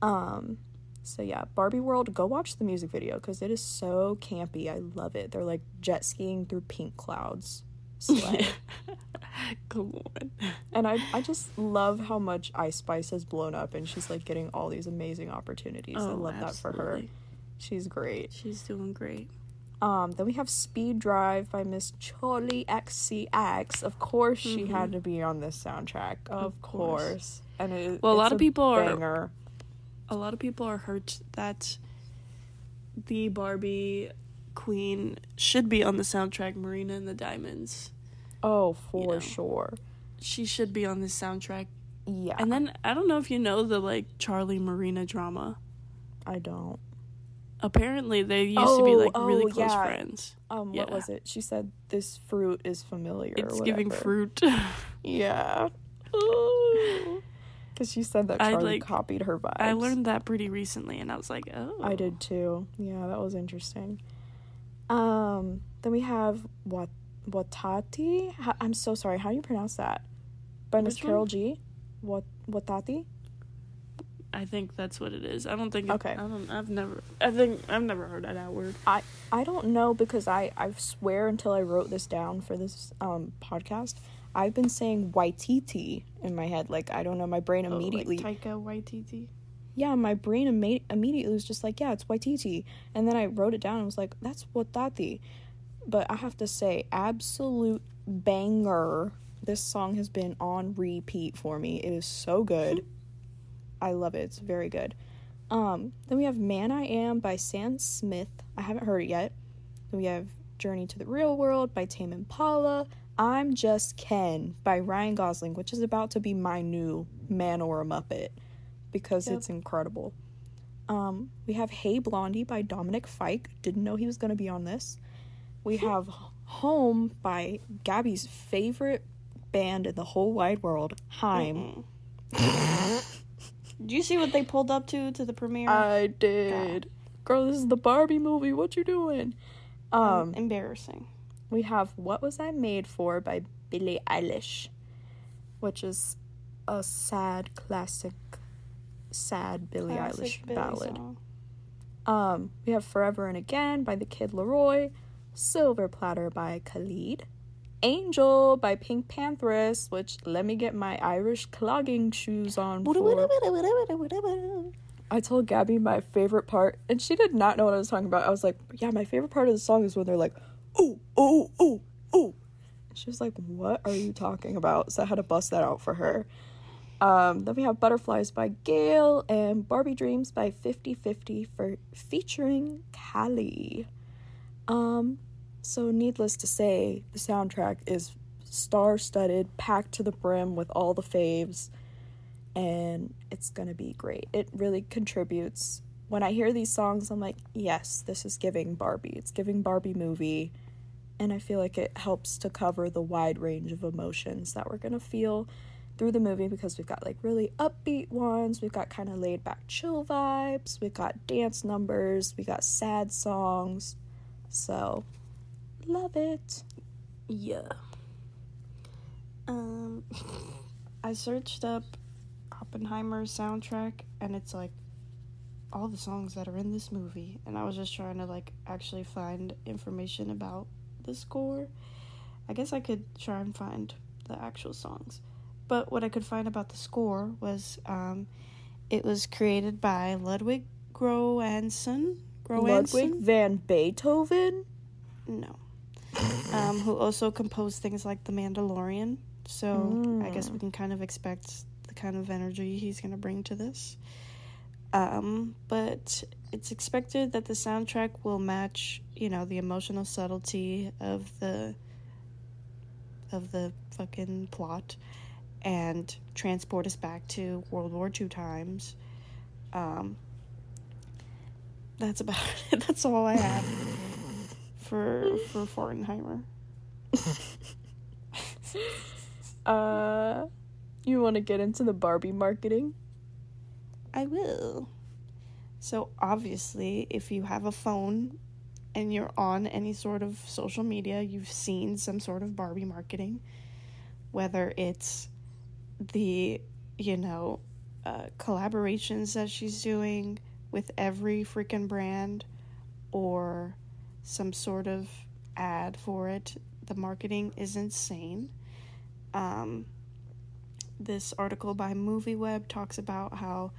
Um, so yeah, Barbie World, go watch the music video because it is so campy. I love it. They're like jet skiing through pink clouds. Slay. [LAUGHS] Come on. and I, I just love how much Ice Spice has blown up and she's like getting all these amazing opportunities. I Oh, love that for her. She's great. She's doing great. Um, then we have Speed Drive by Miss Charli XCX. Of course, she had to be on this soundtrack. Of, Mm-hmm. Of course. course. And it, Well, a lot of people are- a lot of people are hurt that the Barbie queen should be on the soundtrack Marina and the Diamonds. Oh, for know. sure. She should be on this soundtrack. Yeah. And then I don't know if you know the like Charli Marina drama. I don't. Apparently they used to be Oh, like really oh, close yeah. friends. Um, Yeah. what was it? She said this fruit is familiar. It's giving fruit. [LAUGHS] Yeah. Because she said that I, Charli like- copied her vibes. I learned that pretty recently and I was like, "Oh." I did too. Yeah, that was interesting. Um, then we have what Watati. Ho- I'm so sorry. How do you pronounce that? By Miss Karol? G. What Watati? I think that's what it is. I don't think it- Okay. I don't I've never I think I've never heard that word. I I don't know because I I swear until I wrote this down for this um podcast, I've been saying Waititi in my head. Like I don't know, my brain immediately. Oh, like Taika Waititi. Yeah, my brain imme- immediately was just like, yeah, it's Waititi. And then I wrote it down and was like, that's Watati. But I have to say, absolute banger. This song has been on repeat for me. It is so good. [LAUGHS] I love it. It's very good. Um, then we have Man I Am by Sam Smith. I haven't heard it yet. Then we have Journey to the Real World by Tame Impala. I'm Just Ken by Ryan Gosling, which is about to be my new Man or a Muppet because Yep. it's incredible. Um, we have Hey Blondie by Dominic Fike. Didn't know he was going to be on this. We have Home by Gabby's favorite band in the whole wide world, Haim. Do you see what they pulled up to to the premiere? I did. Girl, this is the Barbie movie. What you doing? Um, embarrassing. we have What Was I Made For by Billie Eilish, which is a sad classic sad Billie Classic Eilish Billie ballad. song. Um, we have Forever and Again by the Kid LAROI, Silver Platter by Khalid, Angel by PinkPantheress, which let me get my Irish clogging shoes on for. I told Gabby my favorite part, and she did not know what I was talking about. I was like, "Yeah, my favorite part of the song is when they're like, ooh, ooh, ooh, ooh." And she was like, "What are you talking about?" So I had to bust that out for her. Um, then we have Butterflies by GAYLE and Barbie Dreams by 5050 for featuring Kaliii. Um, so needless to say, the soundtrack is star-studded, packed to the brim with all the faves, and it's gonna be great. It really contributes. When I hear these songs, I'm like, yes, this is giving Barbie. It's giving Barbie movie. And I feel like it helps to cover the wide range of emotions that we're gonna feel through the movie because we've got like really upbeat ones, we've got kind of laid back chill vibes, we've got dance numbers, we got sad songs. So, love it. Yeah. Um, [LAUGHS] I searched up Oppenheimer's soundtrack, and it's like all the songs that are in this movie, and I was just trying to like actually find information about the score. I guess I could try and find the actual songs, but what I could find about the score was um, it was created by Ludwig Göransson. Ludwig van Beethoven. No. um, who also composed things like The Mandalorian. So I guess we can kind of expect the kind of energy he's going to bring to this. Um, but it's expected that the soundtrack will match, you know, the emotional subtlety of the of the fucking plot and transport us back to World War II times. Um, that's about [LAUGHS] it. That's all I have for for Fortenheimer. [LAUGHS] Uh, you want to get into the Barbie marketing? I will. So obviously, if you have a phone and you're on any sort of social media, you've seen some sort of Barbie marketing, whether it's the, you know, uh, collaborations that she's doing with every freaking brand or some sort of ad for it. The marketing is insane. Um, this article by MovieWeb talks about how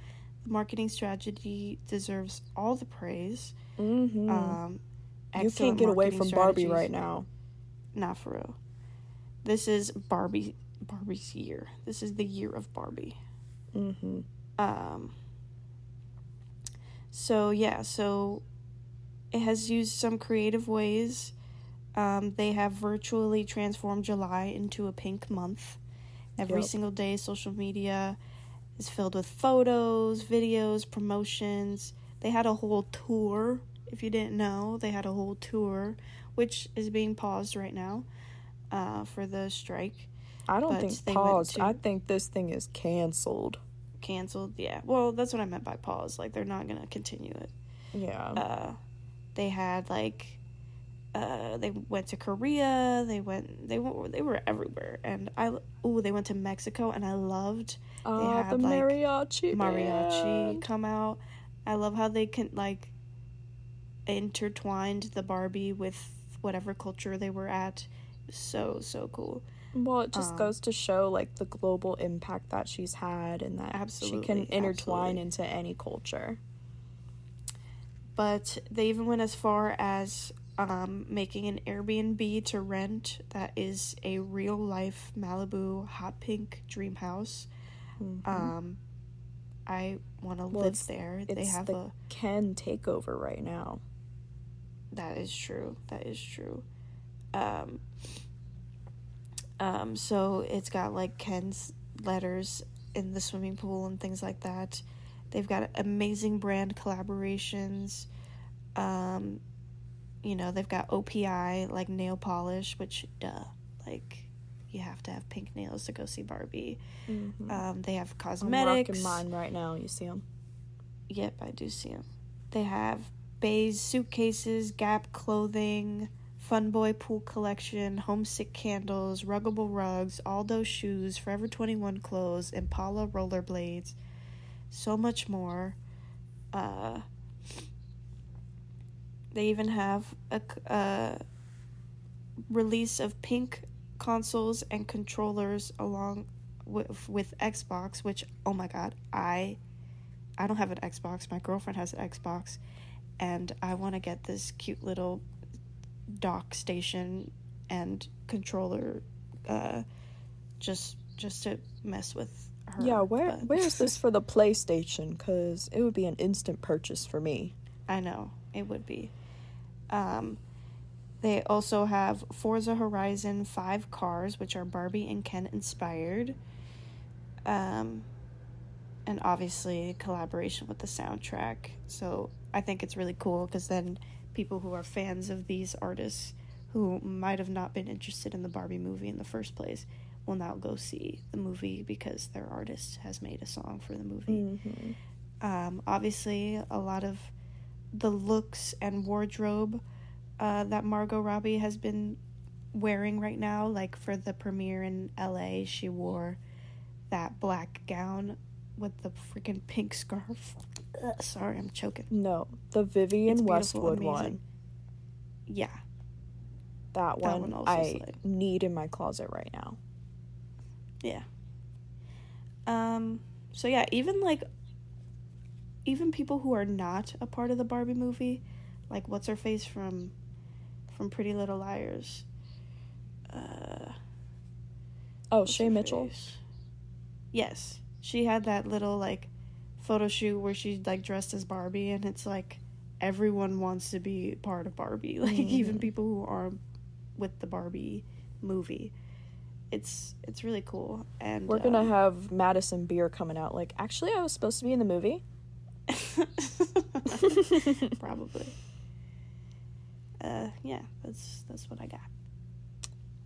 the marketing strategy deserves all the praise. Mm-hmm. Um, you can't get away from Barbie right now. Not for real. This is Barbie. Barbie's year. This is the year of Barbie. Mm-hmm. Um, so yeah, so it has used some creative ways. Um, they have virtually transformed July into a pink month. Every Yep. single day, social media is filled with photos, videos, promotions. They had a whole tour. If you didn't know, they had a whole tour, which is being paused right now uh, for the strike. I don't think paused. I think this thing is canceled. Canceled, yeah. Well, that's what I meant by pause. Like they're not gonna continue it. Yeah. uh, they had like uh, they went to Korea. They went. They were. They were everywhere. And I. Oh, they went to Mexico, and I loved oh, had, the like, mariachi. mariachi come out. I love how they can like intertwined the Barbie with whatever culture they were at. So so cool. Well, it just Um, goes to show like the global impact that she's had and that she can intertwine absolutely. into any culture. but they even went as far as um, making an Airbnb to rent that is a real life Malibu hot pink dream house. Um, I want to Mm-hmm. Well, live there. They have the a Ken takeover right now. that is true. That is true. Um, um, so it's got like Ken's letters in the swimming pool and things like that. They've got amazing brand collaborations. Um, you know, they've got OPI like nail polish, which duh, like you have to have pink nails to go see Barbie. Um, they have I'm cosmetics. rocking mine right now. You see them? Yep, I do see them. They have Béis suitcases, Gap clothing, Fun Boy pool collection, Homesick candles, Ruggable rugs, Aldo shoes, Forever 21 clothes, Impala rollerblades, so much more. Uh, they even have a uh, release of pink consoles and controllers along with, with Xbox, which oh my god, I I don't have an Xbox. My girlfriend has an Xbox, and I want to get this cute little dock station and controller, uh, just just to mess with her. Yeah, where but- where's this [LAUGHS] for the PlayStation? Because it would be an instant purchase for me. I know it would be. Um, they also have Forza Horizon five cars, which are Barbie and Ken inspired. Um, and obviously collaboration with the soundtrack. So I think it's really cool because then people who are fans of these artists who might have not been interested in the Barbie movie in the first place will now go see the movie because their artist has made a song for the movie. Um, obviously, a lot of the looks and wardrobe uh, that Margot Robbie has been wearing right now, like for the premiere in LA, she wore that black gown with the freaking pink scarf. Ugh, sorry, I'm choking. No, the Vivienne Westwood amazing. one. Yeah, That That one, one I slayed. need in my closet right now. yeah. Um. So yeah, even like, even people who are not a part of the Barbie movie, like what's her face from, from Pretty Little Liars. Uh. Oh, Shay Mitchell. face? Yes, she had that little like photo shoot where she's like dressed as Barbie, and it's like everyone wants to be part of Barbie, [LAUGHS] like even Mhm. people who aren't with the Barbie movie. It's it's really cool, and We're gonna um, have Madison Beer coming out. Like, actually, I was supposed to be in the movie. [LAUGHS] [LAUGHS] probably. Uh, yeah, that's that's what I got.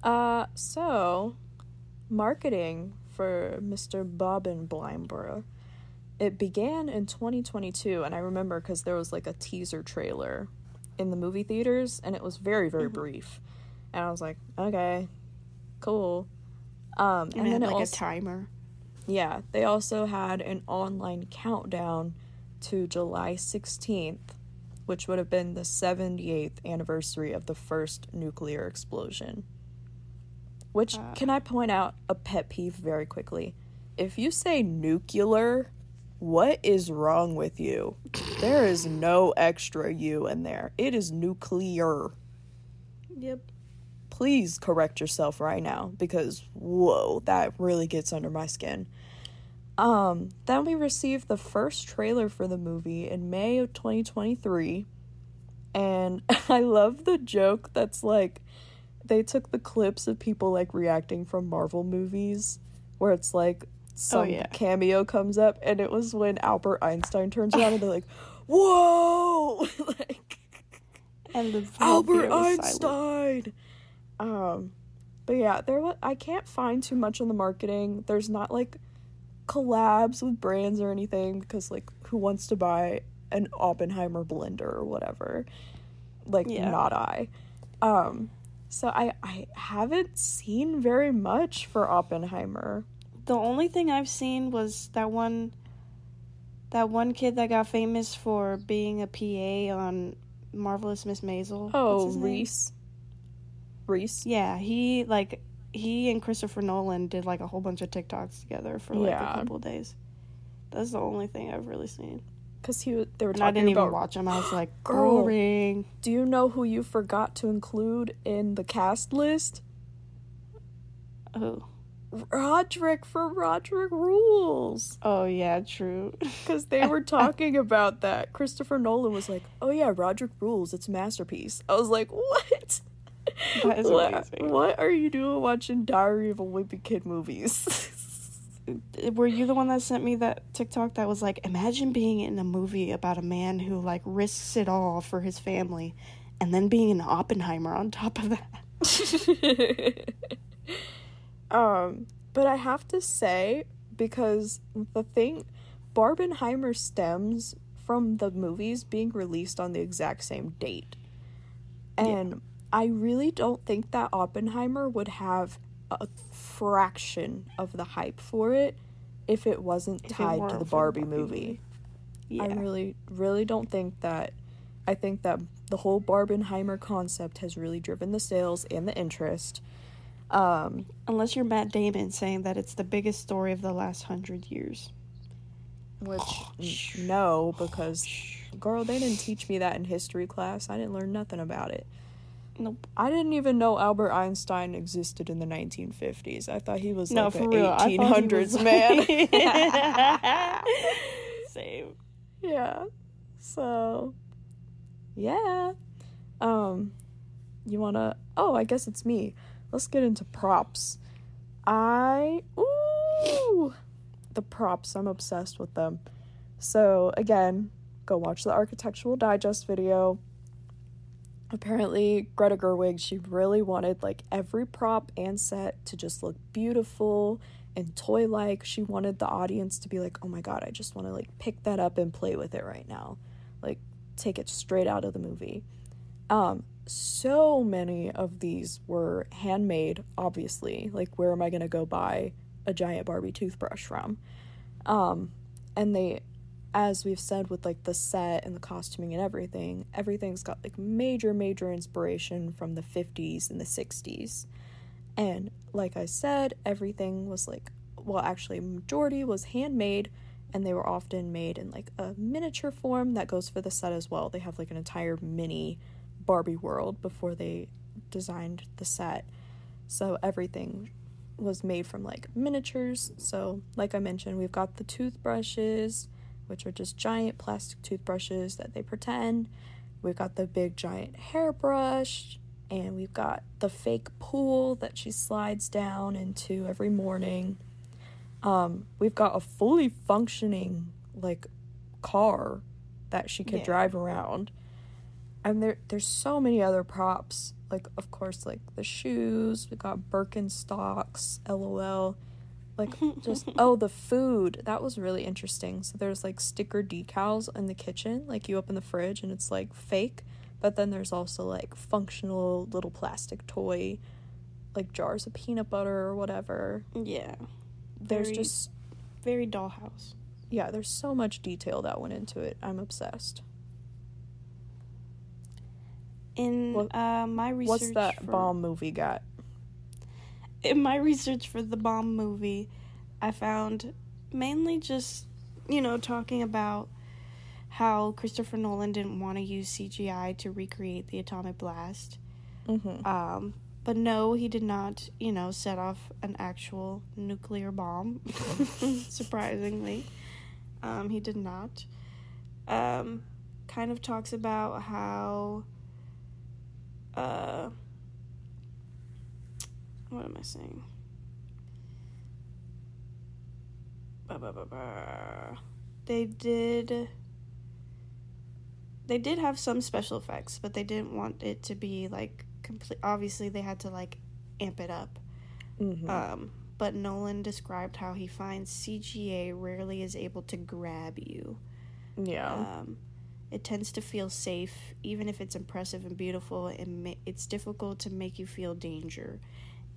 Uh, so marketing for Mr. Bobbin Blimborough. It began in 2022, and I remember because there was like a teaser trailer in the movie theaters, and it was very, very Mhm. brief. And I was like, okay, cool. Um, And, and it then like also, a timer. yeah, they also had an online countdown to July 16th, which would have been the 78th anniversary of the first nuclear explosion. Which, Ah. can I point out a pet peeve very quickly? If you say nuclear, what is wrong with you? There is no extra U in there. It is nuclear. Yep. Please correct yourself right now because whoa, that really gets under my skin. Um, then we received the first trailer for the movie in May of 2023. And [LAUGHS] I love the joke that's like they took the clips of people like reacting from Marvel movies where it's like some yeah. cameo comes up and it was when Albert Einstein turns around and they're like, [LAUGHS] "Whoa!" [LAUGHS] like And the [LAUGHS] Albert was silent. Einstein. Um, but yeah, there. wa- I can't find too much on the marketing. There's not like collabs with brands or anything because like who wants to buy an Oppenheimer blender or whatever? Like Yeah. not I. Um, so I I haven't seen very much for Oppenheimer. The only thing I've seen was that one that one kid that got famous for being a PA on Marvelous Miss Maisel. Oh, his name? Reese. Reese. Yeah, he like he and Christopher Nolan did like a whole bunch of TikToks together for like Yeah. a couple days. That's the only thing I've really seen. Because he they were And I didn't even watch him. I was like, [GASPS] Girl. boring. Do you know who you forgot to include in the cast list? Oh, Roderick for Roderick Rules. oh yeah, true. [LAUGHS] Because they were talking about that. Christopher Nolan was like, oh yeah, Roderick Rules, it's a masterpiece. I was like, what? That is what, amazing. what are you doing watching Diary of a Wimpy Kid movies? [LAUGHS] Were you the one that sent me that TikTok that was like, imagine being in a movie about a man who like risks it all for his family, and then being an Oppenheimer on top of that. [LAUGHS] um, but I have to say, because the thing, Barbenheimer stems from the movies being released on the exact same date. And I really don't think that Oppenheimer would have a fraction of the hype for it if it wasn't If it tied to the Barbie, Barbie movie. Yeah, I really, really don't think that. I think that the whole Barbenheimer concept has really driven the sales and the interest. Um, unless you're Matt Damon saying that it's the biggest story of the last hundred years. which no, because girl, they didn't teach me that in history class. I didn't learn nothing about it. Nope. I didn't even know Albert Einstein existed in the 1950s. I thought he was No, like an real. I thought he 1800s was man. [LAUGHS] [LAUGHS] Same. yeah. So, yeah. Um, you wanna? Oh, I guess it's me. Let's get into props. I ooh the props. I'm obsessed with them. So again, go watch the Architectural Digest video. Apparently, Greta Gerwig, she really wanted like every prop and set to just look beautiful and toy like. She wanted the audience to be like, oh my god, I just want to like pick that up and play with it right now. Like, take it straight out of the movie. Um, so many of these were handmade, obviously. Like, where am I gonna go buy a giant Barbie toothbrush from? Um, and they as we've said with like the set and the costuming and everything, everything's got like major, major inspiration from the 50s and the 60s. And like I said, everything was like, well, actually, majority was handmade and they were often made in like a miniature form that goes for the set as well. They have like an entire mini Barbie world before they designed the set. So everything was made from like miniatures. So, like I mentioned, we've got the toothbrushes, which are just giant plastic toothbrushes that they pretend. We've got the big giant hairbrush, and we've got the fake pool that she slides down into every morning. Um, we've got a fully functioning like car that she could Yeah. drive around. And there there's so many other props. Like of course like the shoes, we got Birkenstocks, LOL. Like just [LAUGHS] oh the food. That was really interesting. So there's like sticker decals in the kitchen. Like you open the fridge and it's like fake. But then there's also like functional little plastic toy like jars of peanut butter or whatever. Yeah. There's Very- just Very dollhouse. yeah, there's so much detail that went into it. I'm obsessed. In What- uh, my research, What's that for, bomb movie got? In my research for the bomb movie, I found mainly just you know talking about how Christopher Nolan didn't want to use CGI to recreate the atomic blast. Mm-hmm. Um, but no, he did not, you know, set off an actual nuclear bomb. [LAUGHS] Surprisingly, um, he did not. Um, kind of talks about how. Uh, what am I saying? Ba, ba, ba, ba. They did. They did have some special effects, but they didn't want it to be like complete. Obviously, they had to like amp it up. Mm-hmm. Um, but Nolan described how he finds CGI rarely is able to grab you. yeah. Um, it tends to feel safe, even if it's impressive and beautiful. It ma- it's difficult to make you feel danger,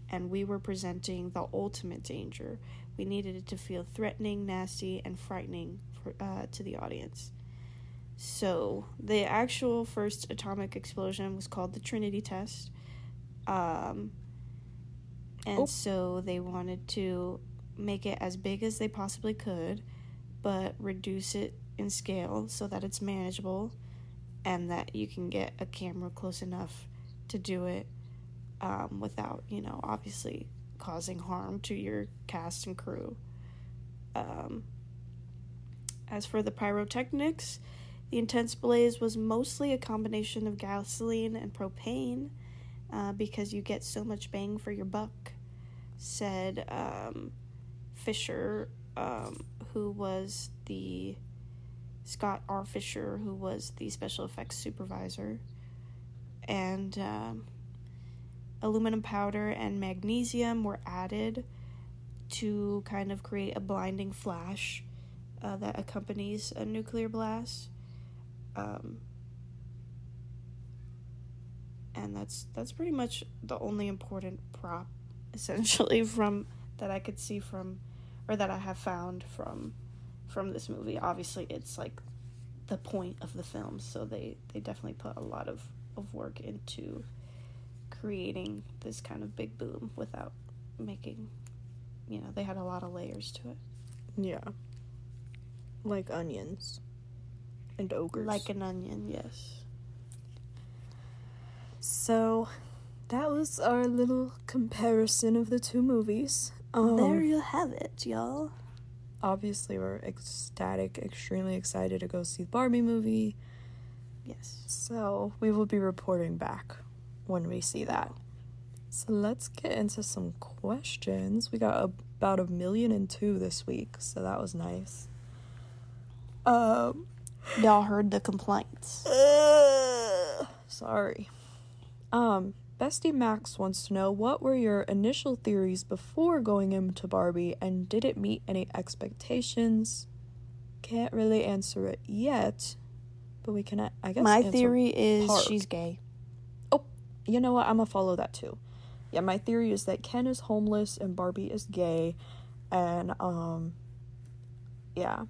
and we were presenting the ultimate danger. We needed it to feel threatening, nasty, and frightening for uh, to the audience. So the actual first atomic explosion was called the Trinity test, um, and Oh. so they wanted to make it as big as they possibly could, but reduce it in scale so that it's manageable and that you can get a camera close enough to do it um, without, you know, obviously causing harm to your cast and crew. Um, as for the pyrotechnics, the intense blaze was mostly a combination of gasoline and propane uh, because you get so much bang for your buck, said um, Fisher, um, who was the Scott R. Fisher, who was the special effects supervisor, and um, aluminum powder and magnesium were added to kind of create a blinding flash uh, that accompanies a nuclear blast. Um, and that's that's pretty much the only important prop, essentially [LAUGHS] from that I could see from, or that I have found from from this movie. Obviously, it's like the point of the film, so they they definitely put a lot of of work into creating this kind of big boom without making, you know, they had a lot of layers to it, Yeah. Like onions. And ogres. like an onion. Yes. So that was our little comparison of the two movies. Um, there you have it, y'all. Obviously we're ecstatic, extremely excited to go see the Barbie movie. Yes. So we will be reporting back when we see that. So let's get into some questions. We got about a million and two this week, so that was nice. Um, Y'all heard the complaints. sorry. Um, Bestie Max wants to know what were your initial theories before going into Barbie, and did it meet any expectations? Can't really answer it yet, but we can, I guess. My theory is part. she's gay. Oh, you know what? I'm gonna follow that too. Yeah, my theory is that Ken is homeless and Barbie is gay, and um, yeah,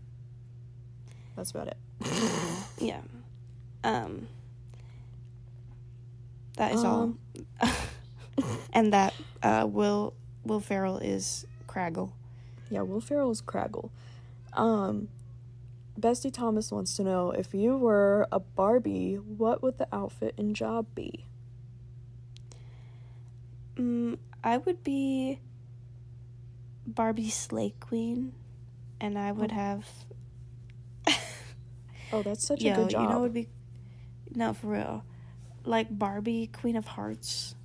That's about it. [LAUGHS] Yeah. Um. That is Um. all. [LAUGHS] and that uh, Will Will Ferrell is Craggle. Yeah, Will Ferrell is Craggle. Um, Bestie Thomas wants to know if you were a Barbie, what would the outfit and job be? Mm, I would be Barbie Slay Queen, and I would Oh. have. Oh, that's such [LAUGHS] Yo, a good job. you know, it would be no for real, like Barbie Queen of Hearts,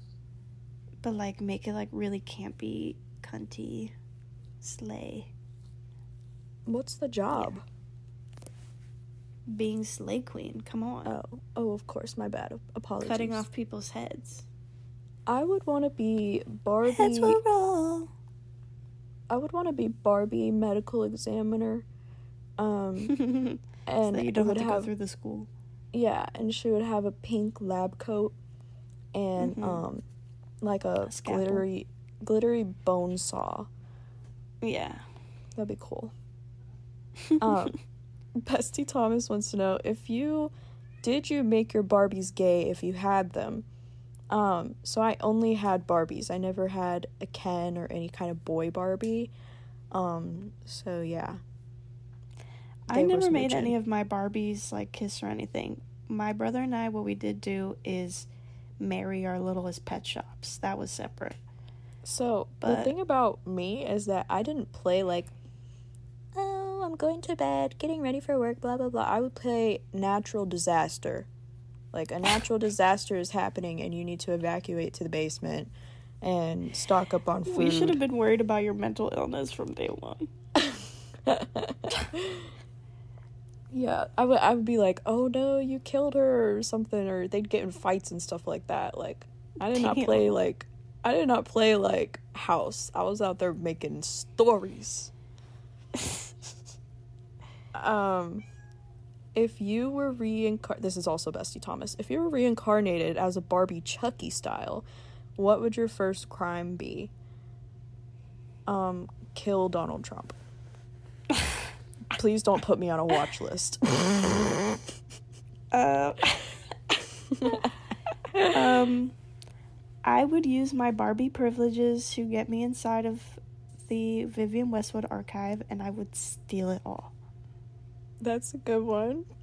but like make it like really campy, cunty, slay. What's the job? Being Slay Queen, come on, Oh, oh, of course, my bad. Apologies. cutting off people's heads. I would want to be Barbie. Heads will roll. I would want to be Barbie medical examiner. Um, [LAUGHS] and that you don't have to have go through the school. Yeah, and she would have a pink lab coat and Mhm. um, like a, A glittery, glittery bone saw. Yeah. That'd be cool. [LAUGHS] Um, Bestie Thomas wants to know if you did you make your Barbies gay if you had them. Um, so I only had Barbies. I never had a Ken or any kind of boy Barbie. Um, so yeah. I never made any of my Barbies like kiss or anything. My brother and I, what we did do is marry our littlest pet shops. That was separate. So the thing about me is that I didn't play like, oh, I'm going to bed, getting ready for work, blah blah blah. I would play natural disaster, like a natural [LAUGHS] disaster is happening and you need to evacuate to the basement and stock up on food. We should have been worried about your mental illness from day one. [LAUGHS] yeah, I would. I would be like, oh no, you killed her or something, or they'd get in fights and stuff like that. Like, I did not play like, I did not play like house. I was out there making stories. [LAUGHS] um, if you were reincarnated, this is also Bestie Thomas. If you were reincarnated as a Barbie Chucky style, what would your first crime be? Um, kill Donald Trump. Please don't put me on a watch list. Uh, [LAUGHS] um, I would use my Barbie privileges to get me inside of the Vivienne Westwood archive, and I would steal it all. That's a good one. [LAUGHS]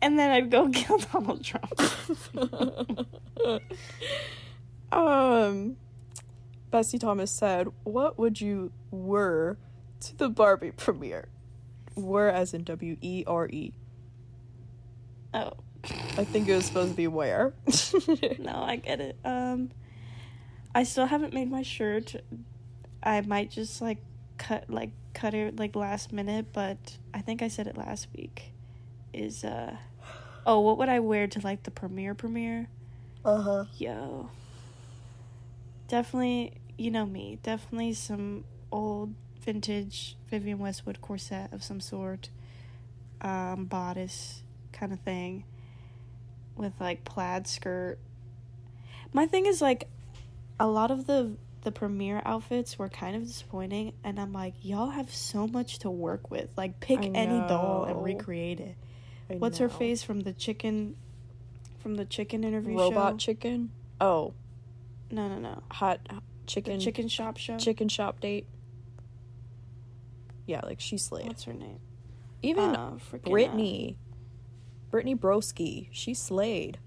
and then I'd go [LAUGHS] kill Donald Trump. um, Bessie Thomas said, "What would you were to the Barbie premiere? Were as in W E R E. Oh. I think it was supposed to be where. [LAUGHS] No, I get it. Um, I still haven't made my shirt. I might just like cut like cut it like last minute, but I think I said it last week. Is uh, oh, what would I wear to like the premiere premiere? Uh huh. Yo, definitely. You know me. Definitely some old vintage Vivienne Westwood corset of some sort, um, bodice kind of thing, with like plaid skirt. My thing is like, a lot of the the premiere outfits were kind of disappointing, and I'm like, y'all have so much to work with. Like, pick any doll and recreate it. I What's her face from the chicken, from the chicken interview Robot show? chicken. Oh, no, no, no. hot The chicken. chicken shop show. chicken shop date. Yeah, like she slayed. What's her name? Even Uh, Brittany, Brittany Broski, she slayed.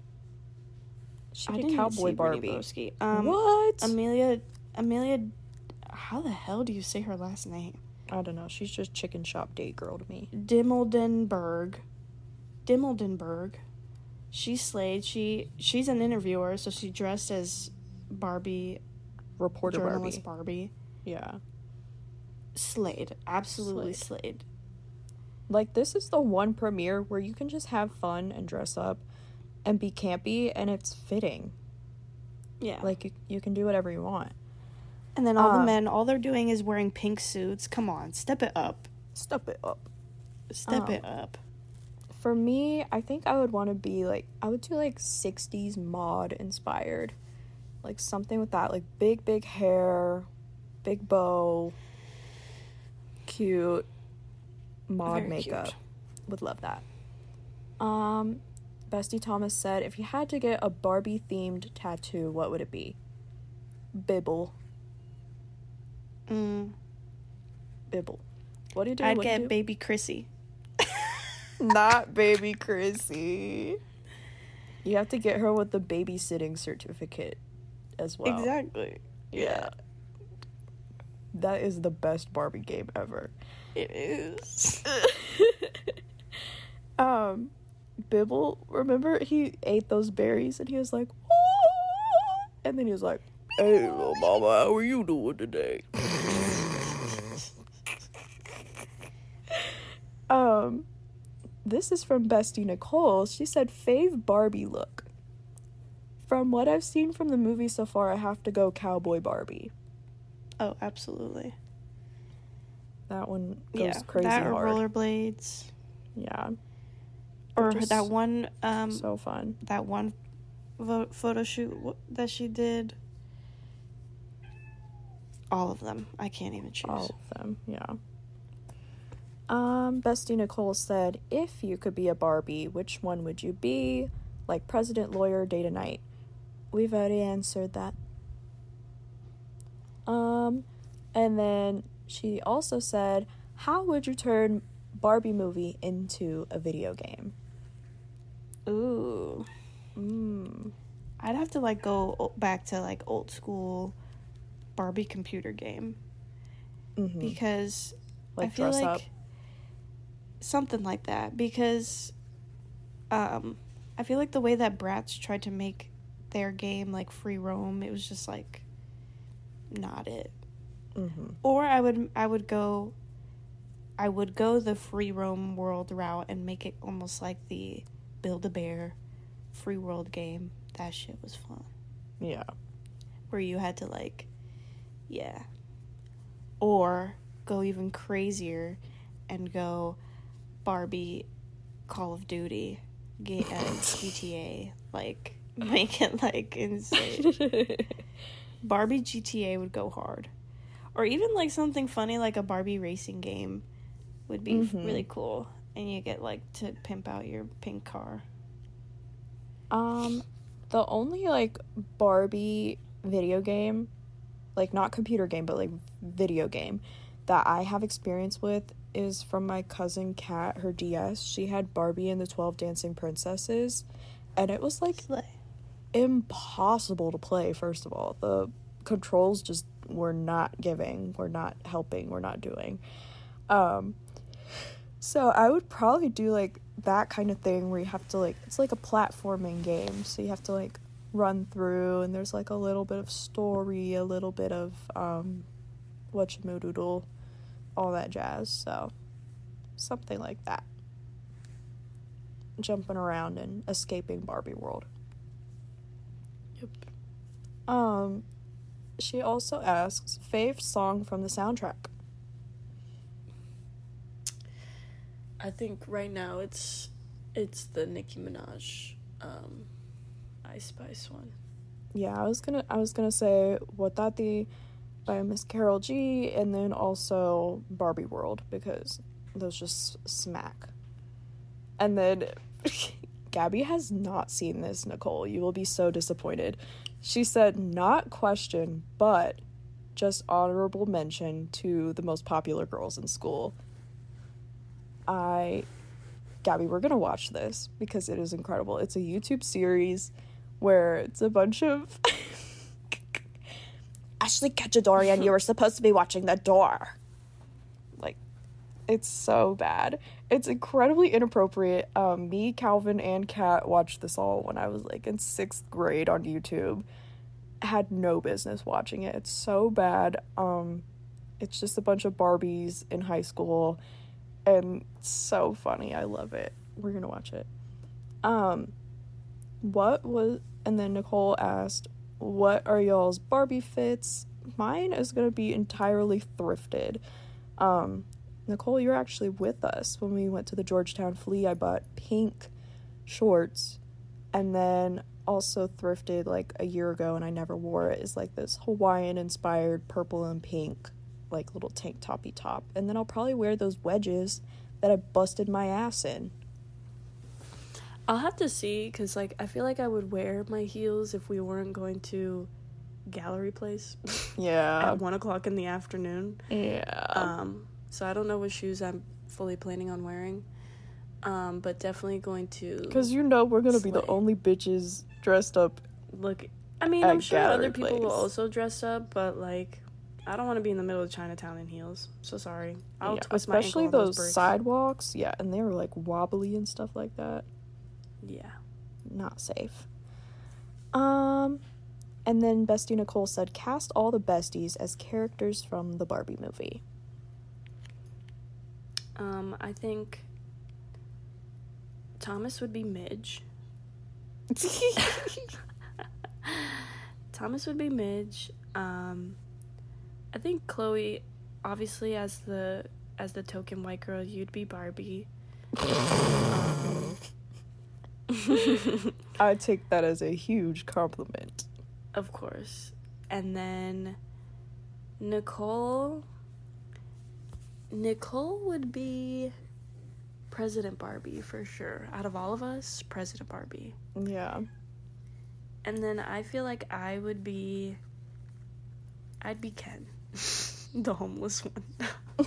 She did Cowboy see Brittany Barbie. Broski. Um, what? Amelia, Amelia, how the hell do you say her last name? I don't know. She's just chicken shop date girl to me. Dimoldenberg. Dimoldenberg. She slayed. She she's an interviewer, so she dressed as Barbie, Reporter journalist Barbie. Barbie. Yeah. Slayed. Absolutely slayed. Like this is the one premiere where you can just have fun and dress up and be campy and it's fitting. Yeah. Like you, you can do whatever you want. and then all the um, men, all they're doing is wearing pink suits. Come on, step it up. Step it up. Step Um, it up. For me, I think I would want to be like I would do like 60s mod inspired. Like something with that like big big hair, big bow. cute mod Very makeup. cute. Would love that. Um, Bestie Thomas said, if you had to get a Barbie themed tattoo, what would it be? Bibble. Mm, Bibble. What do you do? I'd What do get do? baby Krissy. [LAUGHS] Not baby Krissy. You have to get her with the babysitting certificate as well. Exactly. Yeah. That is the best Barbie game ever. It is. [LAUGHS] um, Bibble, remember he ate those berries and he was like, "Ah," and then he was like, "Hey, little mama, how are you doing today?" [LAUGHS] um, this is from Bestie Nicole. She said, "Fave Barbie look." From what I've seen from the movie so far, I have to go Cowboy Barbie. Oh, absolutely. That one goes yeah, crazy that or hard. rollerblades, yeah, or that one, um, so fun. that one vo- photo shoot w- that she did. All of them. I can't even choose. All of them, yeah. Um, Bestie Nicole said, if you could be a Barbie, which one would you be? Like president, lawyer, day to night. We've already answered that. Um, and then she also said, how would you turn Barbie movie into a video game? Ooh, Mm. I'd have to like go back to like old school Barbie computer game hmm because I feel like up. something like that because um I feel like the way that Bratz tried to make their game like free roam, it was just like not it. hmm Or I would I would go I would go the free roam world route and make it almost like the Build a Bear free world game. That shit was fun. Yeah. Where you had to like yeah. Or go even crazier and go Barbie Call of Duty uh, [LAUGHS] GTA like [LAUGHS] make it like insane. [LAUGHS] Barbie GTA would go hard. Or even like something funny like a Barbie racing game would be Mhm. really cool. And you get like to pimp out your pink car. Um, the only like Barbie video game, like not computer game, but like video game that I have experience with is from my cousin Kat, her DS. She had Barbie and the 12 Dancing Princesses, and it was like Slay. Impossible to play, first of all. The controls just were not giving, were not helping, were not doing. Um, so I would probably do like that kind of thing where you have to like it's like a platforming game, so you have to like run through and there's like a little bit of story, a little bit of um whatchamoodle, all that jazz. So something like that. Jumping around and escaping Barbie world. Um she also asks fave song from the soundtrack. I think right now it's it's the Nicki Minaj um Ice Spice one. Yeah, I was gonna I was gonna say what that the by Miss Karol G and then also Barbie World because those just smack. And then [LAUGHS] Gabby has not seen this, Nicole. You will be so disappointed. She said not question, but just honorable mention to the most popular girls in school. I Gabby, we're gonna watch this because it is incredible. It's a YouTube series where it's a bunch of [LAUGHS] Ashley Kachadorian, you were supposed to be watching the door. Like, it's so bad. It's incredibly inappropriate. Um, me, Calvin, and Kat watched this all when I was like in sixth grade on YouTube. Had no business watching it. It's so bad. Um, it's just a bunch of Barbies in high school, and so funny. I love it. We're gonna watch it. Um, what was and then Nicole asked, "What are y'all's Barbie fits?" Mine is gonna be entirely thrifted. Um, Nicole, you're actually with us when we went to the Georgetown Flea. I bought pink shorts, and then also thrifted like a year ago, and I never wore it. Is like this Hawaiian inspired purple and pink like little tank toppy top, and then I'll probably wear those wedges that I busted my ass in. I'll have to see because like I feel like I would wear my heels if we weren't going to gallery place Yeah. [LAUGHS] at one o'clock in the afternoon. yeah. Um, so I don't know what shoes I'm fully planning on wearing. Um, but definitely going to Because you know we're gonna be the only bitches dressed up. look. I mean, I'm sure other people will also dress up, but like, I don't want to be in the middle of Chinatown in heels. So sorry. I'll Yeah, twist my especially ankle on those, sidewalks. Yeah, and they were like wobbly and stuff like that. Yeah. Not safe. Um, and then Bestie Nicole said, cast all the besties as characters from the Barbie movie. Um, I think Thomas would be Midge. [LAUGHS] Thomas would be Midge. Um, I think Chloe, obviously as the as the token white girl, you'd be Barbie. Um, [LAUGHS] I take that as a huge compliment. of course, and then Nicole. Nicole would be President Barbie for sure. Out of all of us, President Barbie. Yeah. And then I feel like I would be I'd be Ken. [LAUGHS] the homeless one. [LAUGHS]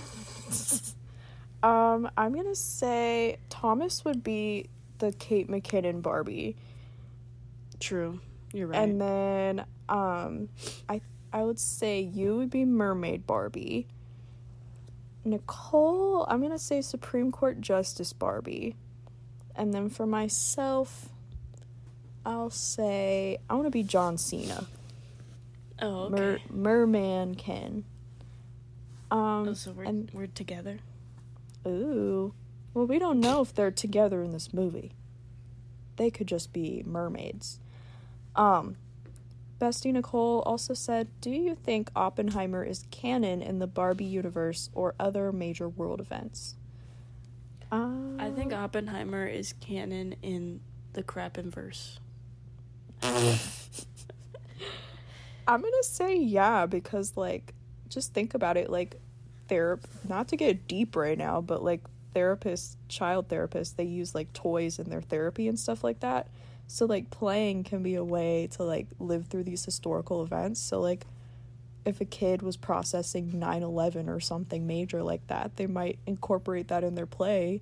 Um, I'm gonna say Thomas would be the Kate McKinnon Barbie. True. You're right. And then um I I would say you would be Mermaid Barbie. Nicole, I'm gonna say Supreme Court Justice Barbie. And then for myself, I'll say I wanna be John Cena. oh, okay. Mer- Merman Ken. Um oh, so we're and we're together. ooh. Well we don't know if they're together in this movie. They could just be mermaids. Um Bestie Nicole also said, Do you think Oppenheimer is canon in the Barbie universe or other major world events? Uh, I think Oppenheimer is canon in the crap and verse. [LAUGHS] I'm gonna say yeah because like just think about it like therap not to get deep right now but like therapists child therapists they use like toys in their therapy and stuff like that so like playing can be a way to like live through these historical events so like if a kid was processing 9-11 or something major like that they might incorporate that in their play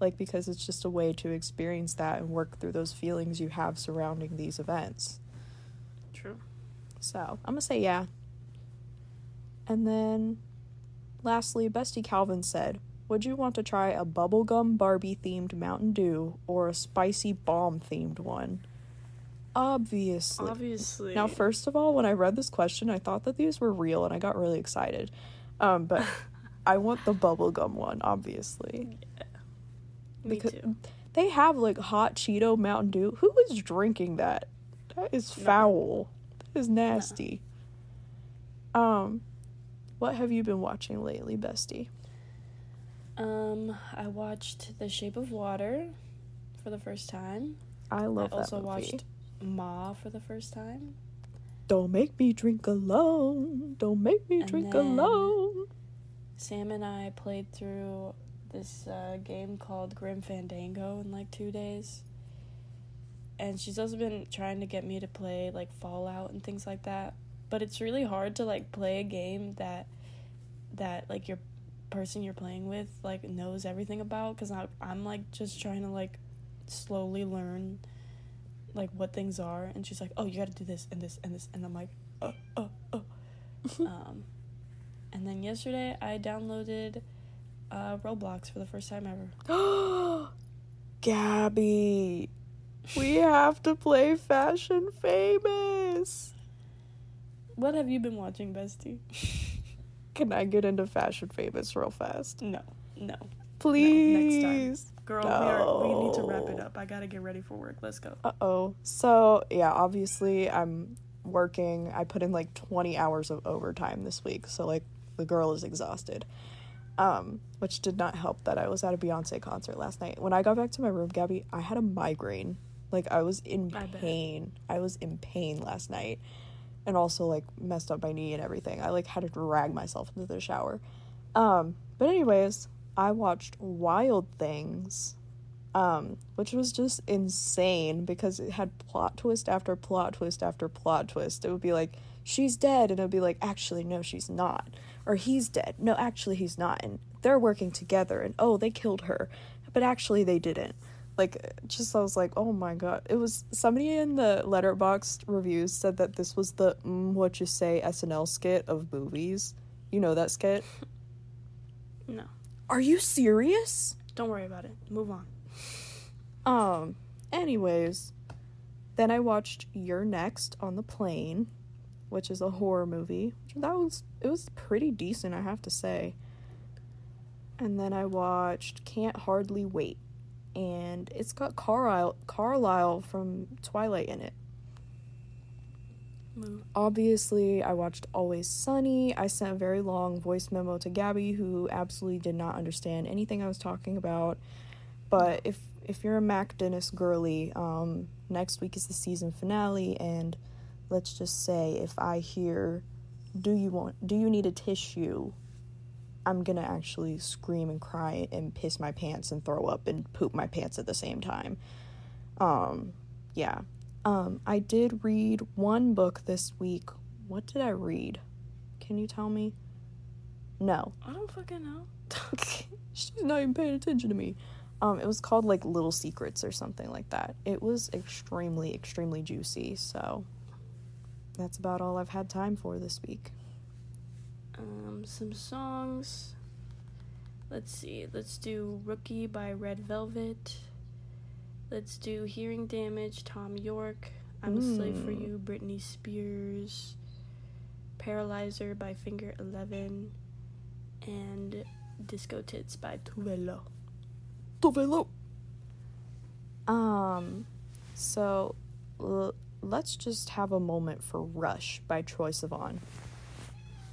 like because it's just a way to experience that and work through those feelings you have surrounding these events True. so I'm gonna say yeah. And then lastly, Bestie Calvin said, Would you want to try a bubblegum Barbie themed Mountain Dew or a spicy bomb themed one? Obviously. Obviously. Now, first of all, when I read this question, I thought that these were real and I got really excited. Um, but [LAUGHS] I want the bubblegum one, obviously. Yeah. Me because- too. They have like hot Cheeto Mountain Dew. Who is drinking that? That is No. foul. That is nasty. Um, what have you been watching lately, bestie? Um, I watched The Shape of Water for the first time. I love. I also movie. watched Ma for the first time. Don't make me drink alone. Don't make me And drink alone. Sam and I played through this uh, game called Grim Fandango in like two days. And she's also been trying to get me to play like Fallout and things like that. But it's really hard to like play a game that that like your person you're playing with like knows everything about because I'm like just trying to like slowly learn like what things are and she's like oh you got to do this and this and this and I'm like oh oh oh um and then yesterday I downloaded uh, Roblox for the first time ever. [GASPS] Gabby, we [LAUGHS] have to play Fashion Famous. What have you been watching, Bestie? [LAUGHS] Can I get into Fashion Famous real fast? No, no, Please. girl. We, are, we need to wrap it up. I gotta get ready for work. Let's go. Uh oh. So, yeah, obviously, I'm working. I put in like 20 hours of overtime this week. So, like, the girl is exhausted. Um, which did not help that I was at a Beyonce concert last night. When I got back to my room, Gabby, I had a migraine. Like, I was in I bet. pain. I was in pain last night. And also like messed up my knee and everything. I like had to drag myself into the shower. Um, but anyways, I watched Wild Things, um, which was just insane because it had plot twist after plot twist after plot twist. It would be like she's dead, and it would be like actually no, she's not, or he's dead. No, actually he's not, and they're working together, and oh, they killed her, but actually they didn't like just I was like, oh my god! It was somebody in the Letterboxd reviews said that this was the mm, what you say SNL skit of movies. You know that skit? [LAUGHS] No. Are you serious? Don't worry about it. Move on. Um. Anyways, then I watched You're Next on the Plane, which is a horror movie. That was it was pretty decent, I have to say. And then I watched Can't Hardly Wait and it's got Carlisle Carlisle from Twilight in it. Mm. Obviously, I watched Always Sunny. I sent a very long voice memo to Gabby, who absolutely did not understand anything I was talking about. But if if you're a Mac Dennis girly, um, next week is the season finale, and let's just say if I hear, "Do you want? Do you need a tissue?" I'm gonna actually scream and cry and piss my pants and throw up and poop my pants at the same time. Um, yeah. Um, I did read one book this week. What did I read? Can you tell me? No. I don't fucking know. [LAUGHS] She's not even paying attention to me. Um, it was called like Little Secrets or something like that. It was extremely, extremely juicy. So that's about all I've had time for this week um, some songs. Let's see. Let's do Rookie by Red Velvet. Let's do Hearing Damage, Thom Yorke. I'm mm. a Slave for You, Britney Spears. Paralyzer by Finger Eleven. And Disco Tits by Tove Lo. Tuvelo! Um, so l- let's just have a moment for Rush by Troye Sivan.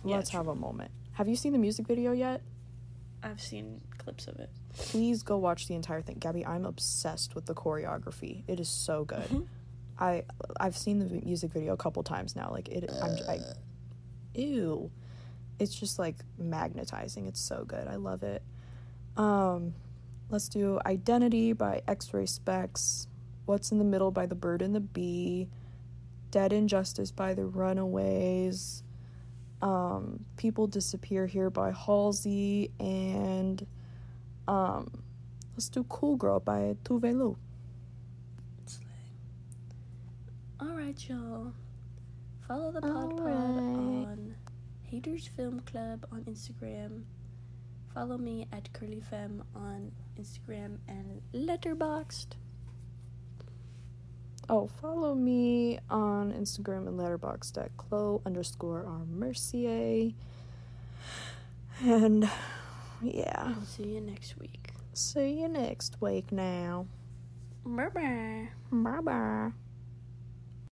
Let's have a moment. Have you seen the music video yet? I've seen clips of it. Please go watch the entire thing, Gabby. I'm obsessed with the choreography. It is so good. Mm-hmm. I I've seen the music video a couple times now. Like it, I'm I, ew. It's just like magnetizing. It's so good. I love it. Um, let's do Identity by X-Ray Spex, What's in the Middle by The Bird and the Bee. Dead End Justice by The Runaways um, People Disappear Here by Halsey, and um, let's do Cool Girl by Tove Lo. Alright, y'all. Follow the Pod Pod on Haters Film Club on Instagram. Follow me at Curly Femme on Instagram and Letterboxd. Oh, follow me on Instagram and Letterboxd at Chloe underscore R Mercier. And yeah. I'll see you next week. See you next week now. Bye bye. Bye bye.